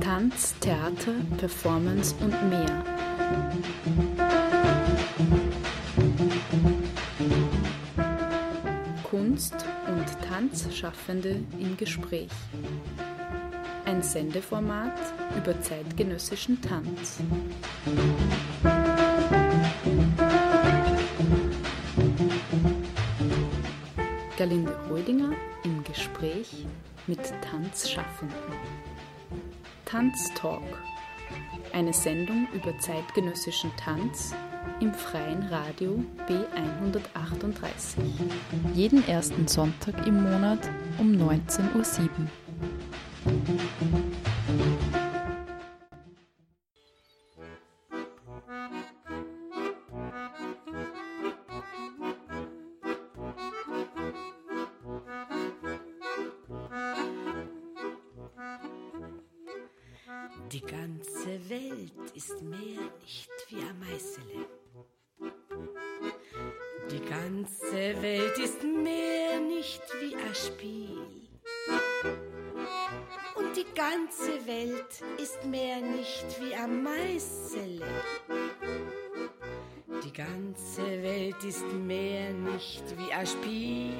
Tanz, Theater, Performance und mehr. Kunst- und Tanzschaffende im Gespräch. Ein Sendeformat über zeitgenössischen Tanz. Galinde Rödinger im Gespräch mit Tanzschaffenden. Tanztalk. Eine Sendung über zeitgenössischen Tanz im freien Radio B138. Jeden ersten Sonntag im Monat um 19.07 Uhr. Spiel.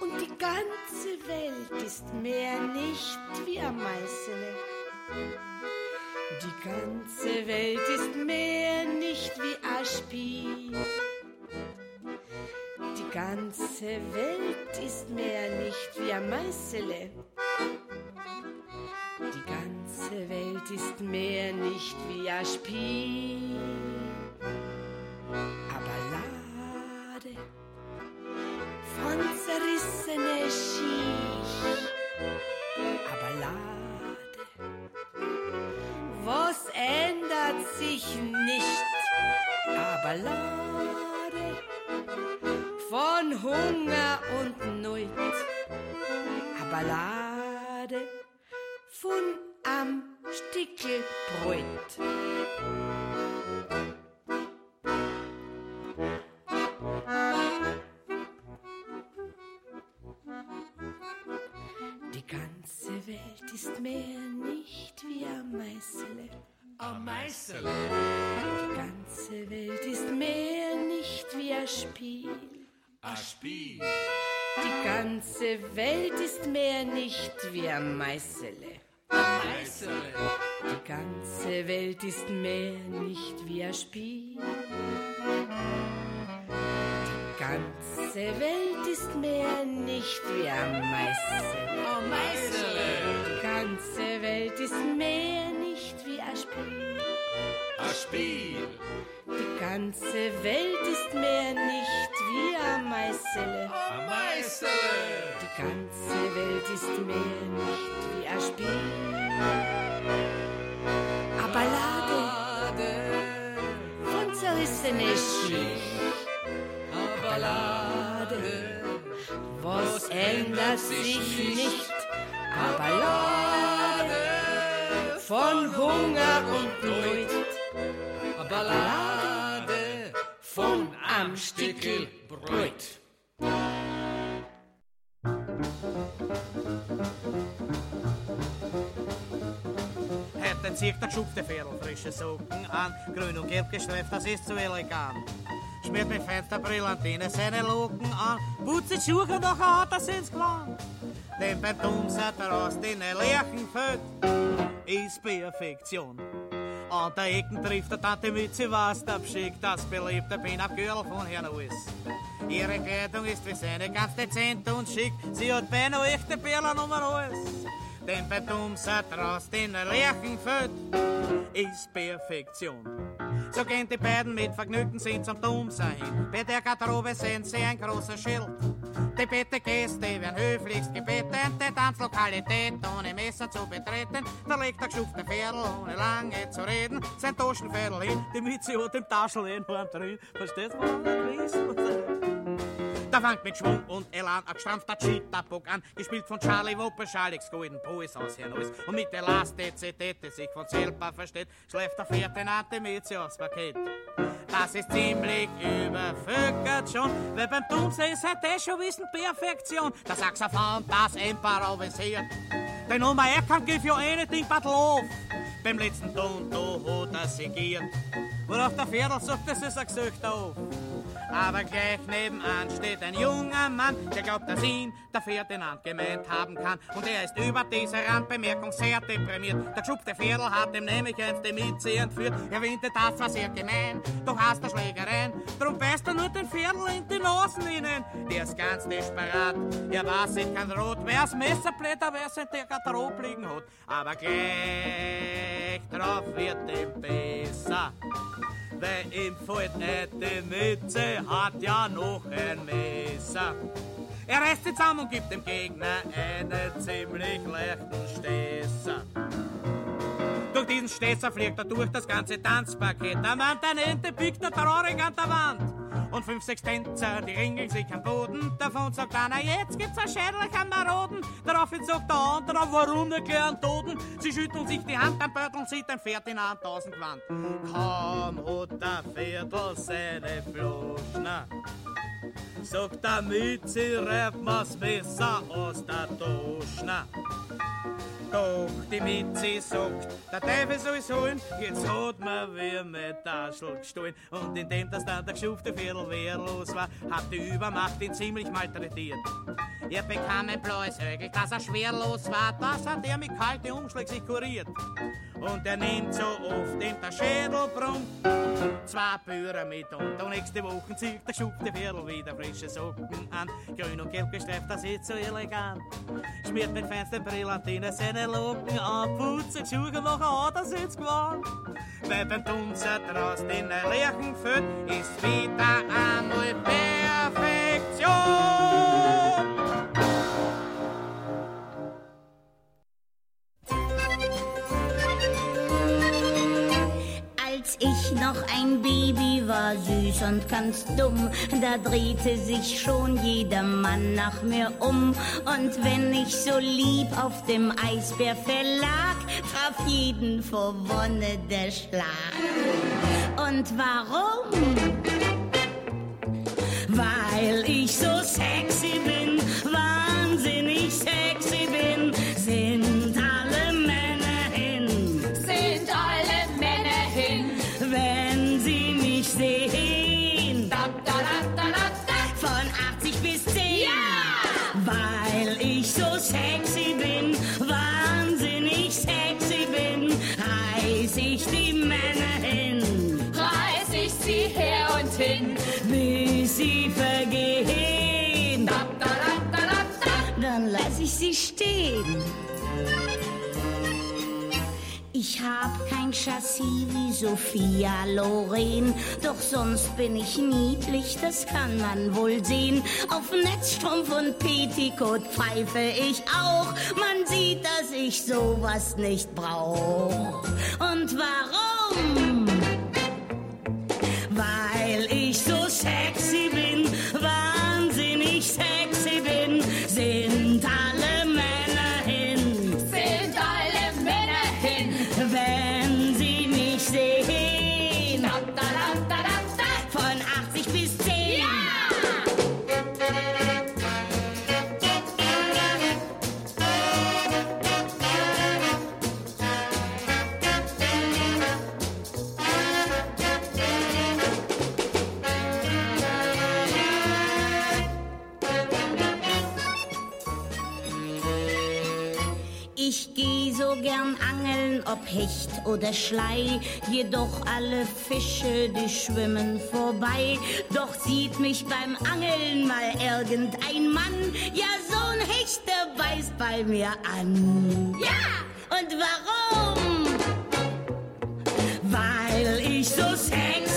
Und die ganze Welt ist mehr nicht wie ein Meißele. Die ganze Welt ist mehr nicht wie Spiel. Die ganze Welt ist mehr nicht wie ein Meißele. Die ganze Welt ist mehr nicht wie ein Meißele. Ein Meißele. Die ganze Welt ist mehr nicht wie ein Spiel. Ein Spiel. Die ganze Welt ist mehr nicht wie ein Meißele. Ein Meißele. Die ganze Welt ist mehr nicht wie ein Spiel. Aber lade von zerrissene Schicht. Aber Lade, was ändert sich nicht? Aber lade von Hunger und Not. Ballade von am Stickel Brot. Hätten sich der geschupfte Viertel frische Socken an, grün und gelb gestreift, das ist zu elegant. Schmiert mit fetter Brillantine seine Locken an, putzt die Schuhe und nachher hat er sind's gewandt. Den Beton hat er aus den Lerchen fällt, ist Perfektion. An der Ecken trifft der Tante Mütze was abschickt, das beliebte Pin-Up-Girl von Herrn Wiss. Ihre Kleidung ist wie seine ganz dezent und schick, sie hat beinahe echte Perlen um den Hals. Den er Lerchen fällt, ist Perfektion. So gehen die beiden mit Vergnügen sind zum hin. Bei der Garderobe sehen sie ein großes Schild. Die bitte Gäste werden höflichst gebeten, die Tanzlokalität ohne Messer zu betreten. Da legt der geschufte Pferdl, ohne lange zu reden, sein Taschenpferdl hin, die Mütze hat im Taschel in Horn drin. Verstehst du, was ich Da fängt mit Schwung und Elan ein gestrampfter Cheetah-Puck an, gespielt von Charlie Wuppersch, Alex Golden Pois aus hier Neues. Und mit der Last DCT, die sich von selber versteht, schläft der Nante mit aufs Paket. Das ist ziemlich übervölkert schon, weil beim Tunse ist halt das schon wissen Perfektion. Der Saxophon, das improvisiert. Denn Nummer er kann give you anything but love. Beim letzten Ton, da hat er sigiert. Worauf der Viertel sagt, das ist ein Gesicht auf. Aber gleich nebenan steht ein junger Mann, der glaubt, dass ihn der Ferdinand gemeint haben kann. Und er ist über diese Randbemerkung sehr deprimiert. Der geschubte Viertel hat ihm nämlich eins die Mitze entführt. Er windet, das war sehr gemein, doch hast der Schlägereien. Drum beißt er nur den Viertel in die Nasen innen. Der ist ganz desperat, er weiß, ich kann rot. Wer's Messerblätter, wer sein der Garderobe liegen hat. Aber gleich drauf wird ihm besser. Weil ihm fällt nicht die Mütze, hat ja noch ein Messer. Er reißt sich zusammen und gibt dem Gegner einen ziemlich leichten Stesser. Durch diesen Stesser fliegt er durch das ganze Tanzpaket. Der Mann, der Ente biegt er traurig an der Wand. Und fünf, sechs Tänzer, die ringeln sich am Boden. Davon sagt einer, jetzt gibt's ein Schädel am Maroden. Daraufhin sagt der andere, warum nicht gleich Toten? Sie schütteln sich die Hand, am Beutel sieht ein Pferd in an tausend Gewand. Kaum hat der Viertel seine Floschner. Sagt der Mütze, reibt mir's Messer aus der Taschner. Doch die Mitzi sagt, der Teufel soll's holen, jetzt hat man wie mit Taschel gestohlen. Und indem das dann der geschufte Viertel wehrlos war, hat die Übermacht ihn ziemlich malträtiert. Er bekam ein blaues Ögel, dass er schwerlos war, das hat er mit kalten Umschlag sich kuriert. Und er nimmt so oft in der Schädel zwei Bücher mit und und nächste Woche zieht der geschufte Viertel wieder frische Socken an. Grün und gelb gestreift, das ist so elegant. Schmiert mit feinsten Brillantinen seine Locken an, putzt die Schuhe noch an, das ist gewandt. Weil beim Tunzer draußen in der Lerchen führt, ist wieder einmal Perfektion. Als ich noch ein Baby war, süß und ganz dumm, da drehte sich schon jeder Mann nach mir um. Und wenn ich so lieb auf dem Eisbärfell lag, traf jeden vor Wonne der Schlag. Und warum? Weil ich so sexy bin, hab kein Chassis wie Sophia Loren, doch sonst bin ich niedlich, das kann man wohl sehen. Auf Netzstrumpf und Petticoat pfeife ich auch, man sieht, dass ich sowas nicht brauch. Und warum? Gern angeln, ob Hecht oder Schlei, jedoch alle Fische, die schwimmen vorbei. Doch sieht mich beim Angeln mal irgendein Mann, ja, so ein Hecht, der beißt bei mir an. Ja, und warum? Weil ich so sexy